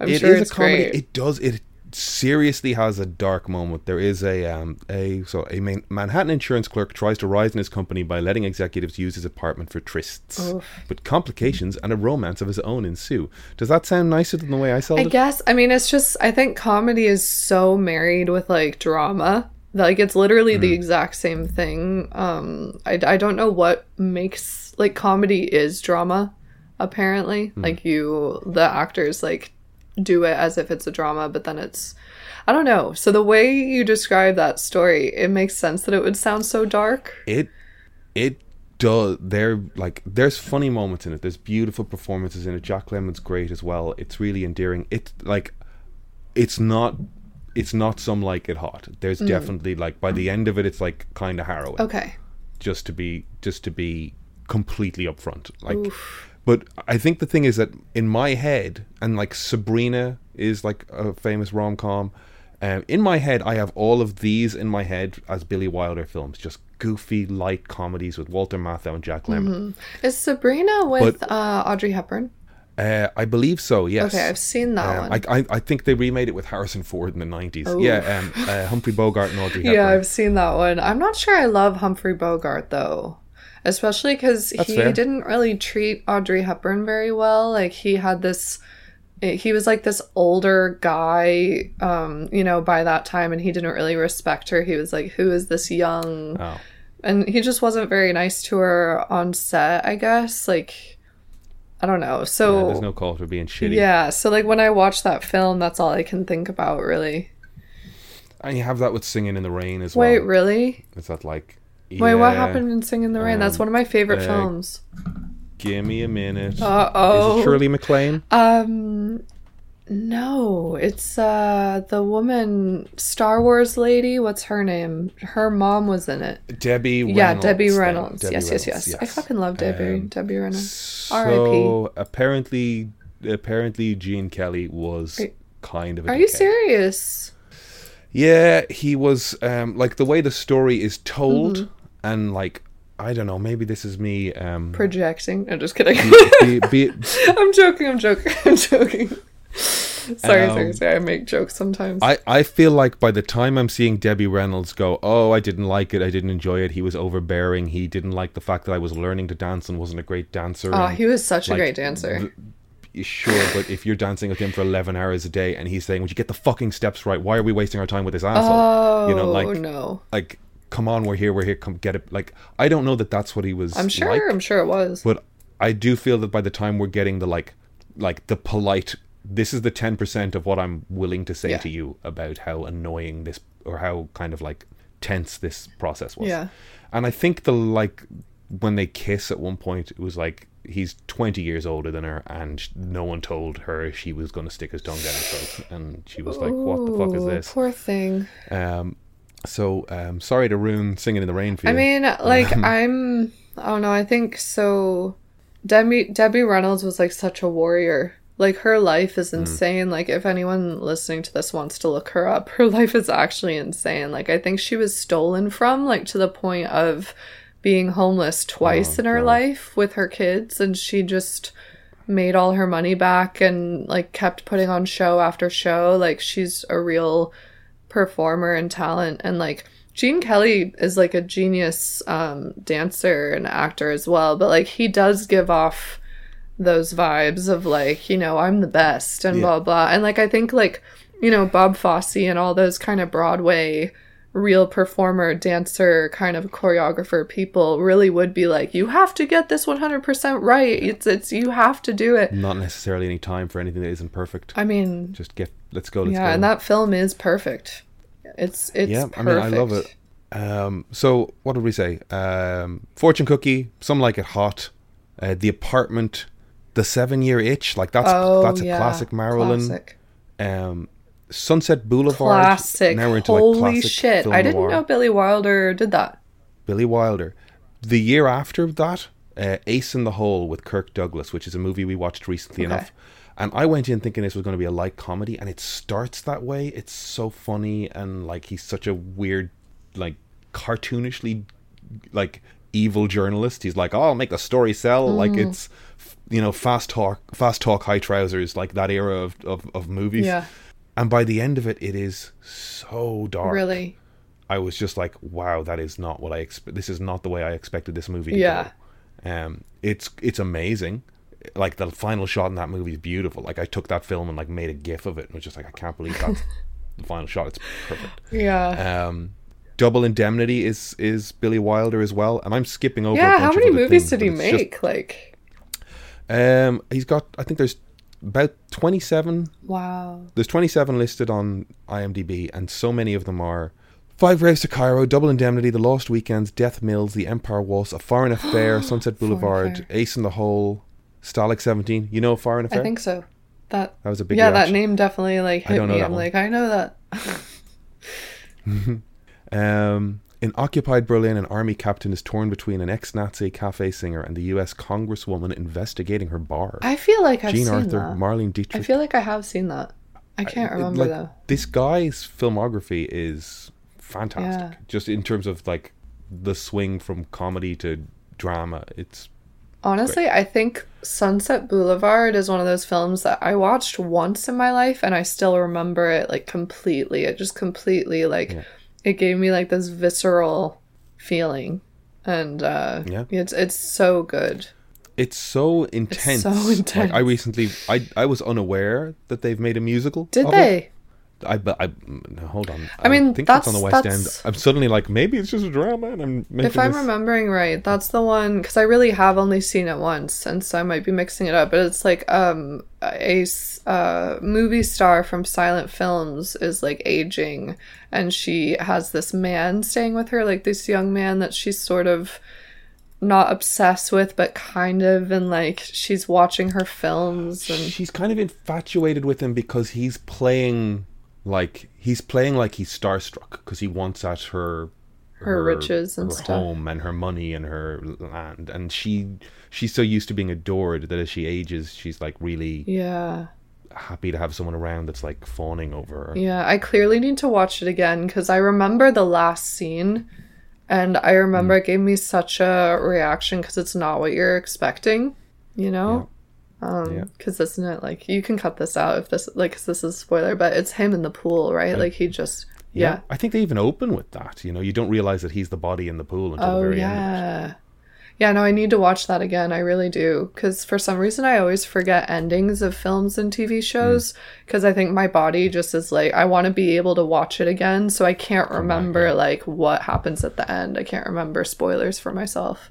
I'm It is sure a it's comedy. great. It does. It seriously has a dark moment. There is a um a so a Man- Manhattan insurance clerk tries to rise in his company by letting executives use his apartment for trysts, Oof. but complications and a romance of his own ensue. Does that sound nicer than the way I sold I it? guess. I mean, it's just. I think comedy is so married with like drama. Like it's literally Mm. the exact same thing. Um, I I don't know what makes like comedy is drama. Apparently, Hmm. like you, the actors like do it as if it's a drama, but then it's. I don't know. So the way you describe that story, it makes sense that it would sound so dark. it it does there like there's funny moments in it there's beautiful performances in it jack lemmon's great as well it's really endearing it like it's not it's not some like it hot. There's definitely like by the end of it it's like kind of harrowing. Okay. just to be just to be completely upfront like but i think the thing is that in my head and like sabrina is like a famous rom-com um, in my head i have all of these in my head as billy wilder films. Just goofy light comedies with walter matthau and jack lemmon. Is Sabrina with But- uh, Audrey Hepburn? Uh, i believe so yes Okay, I've seen that um, one. I, I, I think they remade it with Harrison Ford in the 90s. Yeah, um, uh, Humphrey Bogart and Audrey <laughs> Hepburn. Yeah, I've seen that one. I'm not sure I love Humphrey Bogart though. Especially because he fair. didn't really treat Audrey Hepburn very well. Like he had this he was like this older guy, um, you know, by that time and he didn't really respect her. He was like, Who is this young Oh. and he just wasn't very nice to her on set, I guess. Like I don't know. So Yeah, there's no call for being shitty. yeah, so like when I watch that film, that's all I can think about, really. And you have that with Singing in the Rain as Wait, well. Wait, really? It's that like. Wait, what happened in Singing in the Rain? That's um, one of my favorite uh, films. Give me a minute. Uh Is oh. it Shirley MacLaine? Um, no, it's uh the woman Star Wars lady. What's her name? Her mom was in it. Debbie Reynolds. yeah, Debbie. Reynolds. Debbie yes, yes, Reynolds, yes, I fucking love Debbie. Um, Debbie Reynolds. R.I.P. So apparently, apparently Gene Kelly was Are- kind of. A Are you serious? Yeah, he was. Um, like the way the story is told, Mm-hmm. and like I don't know, maybe this is me. Um, Projecting. I'm just kidding. be, be, <laughs> I'm joking. I'm joking. I'm joking. <laughs> sorry, sorry, Um, sorry. I make jokes sometimes. I, I feel like by the time I'm seeing Debbie Reynolds go, oh, I didn't like it, I didn't enjoy it, he was overbearing, he didn't like the fact that I was learning to dance and wasn't a great dancer. oh, and, he was such a great dancer. th- Sure, but if you're dancing with him for 11 hours a day and he's saying, would you get the fucking steps right? Why are we wasting our time with this asshole? Oh, you know, like, no. like, come on, we're here, we're here, come get it. Like, I don't know that that's what he was I'm sure. like, I'm sure it was. but I do feel that by the time we're getting the like, like the polite, this is the ten percent of what I'm willing to say Yeah. to you about how annoying this or how kind of like tense this process was. Yeah. and I think the like when they kiss at one point, it was like he's twenty years older than her, and no one told her she was going to stick his tongue down her throat, and she was like, "What the fuck is this?" Poor thing. Um, so um, sorry to ruin singing in the rain for you. I mean, <laughs> like I'm. I don't know. I think so. Debbie Debbie Reynolds was like such a warrior. Like her life Mm. is insane. Like if anyone listening to this wants to look her up, <laughs> her life is actually insane. Like I think she was stolen from, like to the point of being homeless twice Oh, in her God. life with her kids, and she just made all her money back and like kept putting on show after show. Like she's a real performer and talent and like Gene Kelly is like a genius um dancer and actor as well, but like he does give off those vibes of like, you know, I'm the best and Yeah. blah blah. And like I think like, you know, Bob Fosse and all those kind of Broadway real performer, dancer, kind of choreographer people really would be like, you have to get this 100% right. It's it's you have to do it. not necessarily any time for anything that isn't perfect. I mean, Just get, let's go, let's yeah, go. and that film is perfect. It's it's yeah, perfect. I mean, I love it. Um, so what did we say? Um, Fortune Cookie, some like it hot. Uh, the apartment, the seven year itch, like that's Oh, that's a yeah. classic Marilyn. Classic. Um, Sunset Boulevard, Classic. Now we're into Holy like classic shit. I didn't noir. know Billy Wilder did that. Billy Wilder. The year after that, uh, Ace in the Hole with Kirk Douglas, which is a movie we watched recently Okay. enough. And I went in thinking this was going to be a light comedy, and it starts that way. It's so funny, and like he's such a weird, like cartoonishly like evil journalist. He's like, "Oh, I'll make the story sell." Like it's you know fast talk, fast talk, high trousers, like that era of of, of movies. Yeah. And by the end of it, it is so dark. Really. I was just like, "Wow, that is not what I expect. This is not the way I expected this movie to Yeah. go." Um, it's it's amazing. Like the final shot in that movie is beautiful. Like I took that film and like made a gif of it, and was just like, I can't believe that's <laughs> the final shot. It's perfect. Yeah. Um, Double Indemnity is is Billy Wilder as well, and I'm skipping over. yeah. How many movies things, did he it's just- make? Like, um, he's got. I think there's about 27. wow. There's 27 listed on IMDb, and so many of them are. Five Graves to Cairo, Double Indemnity, The Lost Weekends, Death Mills, The Empire Waltz, A Foreign <gasps> Affair, Sunset Boulevard, Affair. Ace in the Hole, Stalag 17. You know Foreign Affair? I think so. That. that was a big yeah, reaction. that name definitely like hit me. I'm one. like, I know that. <laughs> Um, in occupied Berlin, an army captain is torn between an ex-Nazi cafe singer and the U.S. congresswoman investigating her bar. I feel like I've Jean seen Arthur, that. Marlene Dietrich. I feel like I have seen that. I can't It- remember like, though. This guy's filmography is fantastic. Yeah. Just in terms of like the swing from comedy to drama, it's Honestly, I think Sunset Boulevard is one of those films that I watched once in my life and I still remember it like completely. It just completely like Yeah. It gave me like this visceral feeling. And uh Yeah. it's it's so good. it's so intense. so Like I recently, I I was unaware that they've made a musical. Did they it. I but I hold on. I mean, think that's, on the West End. I'm suddenly like maybe it's just a drama, and I'm making If I'm this- remembering right, that's the one because I really have only seen it once, and so I might be mixing it up. But it's like um a uh, movie star from silent films is like aging, and she has this man staying with her, like this young man that she's sort of not obsessed with, but kind of, and like she's watching her films and she's kind of infatuated with him because he's playing like he's playing like he's starstruck because he wants at her Her riches and her stuff. home and her money and her land and she she's so used to being adored that as she ages she's like really yeah. happy to have someone around that's like fawning over her Yeah, I clearly need to watch it again because I remember the last scene and I remember mm. it gave me such a reaction because it's not what you're expecting, you know? Um, Yeah. isn't it like you can cut this out if this like 'cause this is a spoiler, but it's him in the pool, right? Like he just yeah. I think they even open with that. You know, you don't realize that he's the body in the pool until the Oh very end. Of yeah. Yeah, no, I need to watch that again. I really do. Because for some reason, I always forget endings of films and TV Mm. shows. Because I think my body just is like, I want to be able to watch it again. So I can't remember, like, what happens at the end. I can't remember spoilers for myself.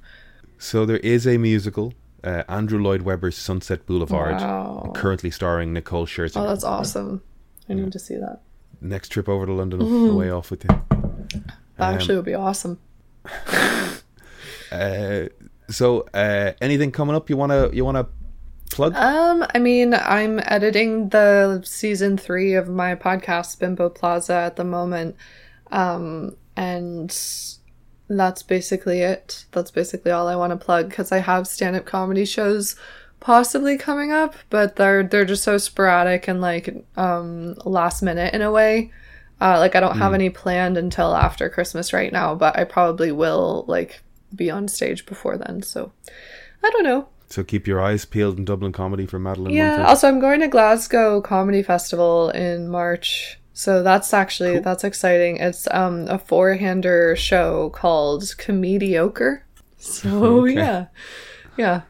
So there is a musical, uh, Andrew Lloyd Webber's Sunset Boulevard, Wow. currently starring Nicole Scherzinger. Oh, that's awesome. I need to see that. Next trip over to London, I'll away off with you. That Um, actually would be awesome. <laughs> Uh, so, uh, anything coming up you wanna you wanna plug? Um, I mean, I'm editing the season three of my podcast, Bimbo Plaza, at the moment. Um, and that's basically it. That's basically all I want to plug because I have stand up comedy shows possibly coming up, but they're they're just so sporadic and like um last minute in a way. Uh, like I don't have any planned until after Christmas right now, but I probably will like be on stage before then. So I don't know. so keep your eyes peeled in Dublin comedy for Madeleine. Yeah. Munford. Also, I'm going to Glasgow Comedy Festival in March, so that's actually that's exciting. It's um a four hander show called Comediocre. So <laughs> Okay. yeah, yeah,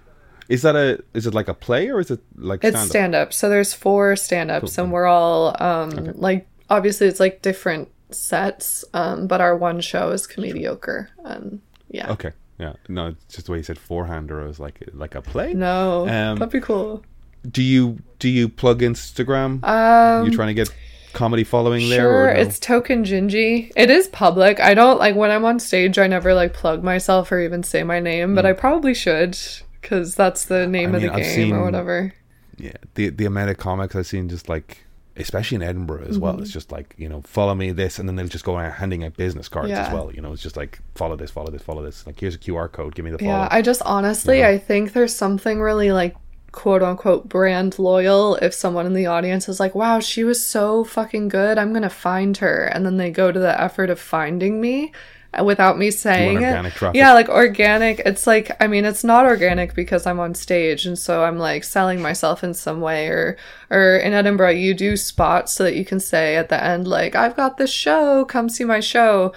Is that a is it like a play or is it like it's stand-up? stand up. So there's four stand ups, and we're all um like obviously it's like different sets, um but our one show is Comediocre, and yeah. Okay, yeah. No, it's just the way you said forehander. I was like like a play. No, Um, that'd be cool. Do you do you plug Instagram? Um, you trying to get comedy following there? Sure, no? it's Token Gingy. It is public. I don't like when I'm on stage. I never like plug myself or even say my name, but I probably should because that's the name Mm. I of mean, the I've game seen- or whatever. yeah the the amount of comics I've seen just like especially in Edinburgh as well Mm-hmm. it's just like you know follow me this and then they'll just go around handing out business cards as well you know it's just like follow this follow this follow this like here's a QR code give me the follow Yeah, I just honestly, I think there's something really like quote unquote brand loyal if someone in the audience is like, wow, she was so fucking good. I'm going to find her. And then they go to the effort of finding me. uh, without me saying it. Yeah, like organic. It's like I mean, it's not organic because I'm on stage and so I'm like selling myself in some way or or in Edinburgh you do spots so that you can say at the end like I've got this show, come see my show.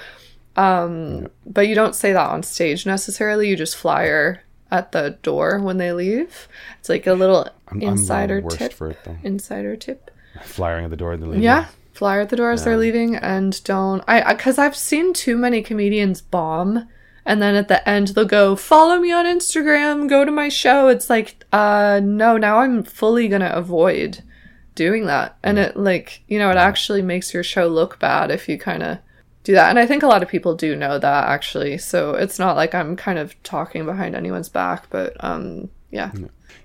Um but you don't say that on stage necessarily. You just flyer at the door when they leave. It's like a little I'm, insider I'm tip. for it. Insider tip. Flying at the door and leaving. Yeah, flyer at the door as they're leaving, and don't I? Because I've seen too many comedians bomb, and then at the end they'll go, "Follow me on Instagram, go to my show." It's like, uh, no, now I'm fully gonna avoid doing that, and it like you know it actually makes your show look bad if you kind of do that, and I think a lot of people do know that actually, so it's not like I'm kind of talking behind anyone's back, but um, yeah,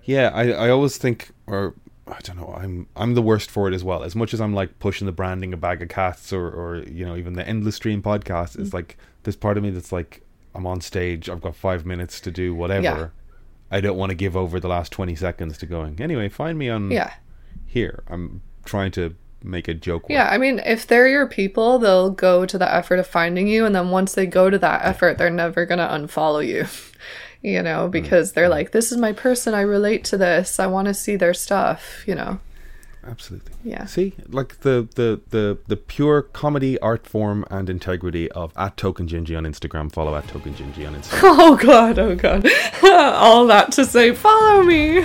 Yeah, I, I always think, or I don't know, I'm I'm the worst for it as well. As much as I'm like pushing the branding a bag of cats, or or you know even the endless stream podcast, Mm. it's like there's part of me that's like I'm on stage, I've got five minutes to do whatever. Yeah. I don't want to give over the last twenty seconds to going. Anyway, find me on yeah. here. I'm trying to make a joke. Yeah, I mean, if they're your people, they'll go to the effort of finding you, and then once they go to that effort, they're never gonna unfollow you. <laughs> You know, mm, because they're mm. like, "This is my person. I relate to this. I want to see their stuff." You know, absolutely. yeah, See, like the, the the the pure comedy art form and integrity of at Token Gingy on Instagram. Follow at Token Gingy on <laughs> Instagram. Oh god, oh god, <laughs> all that to say, follow me.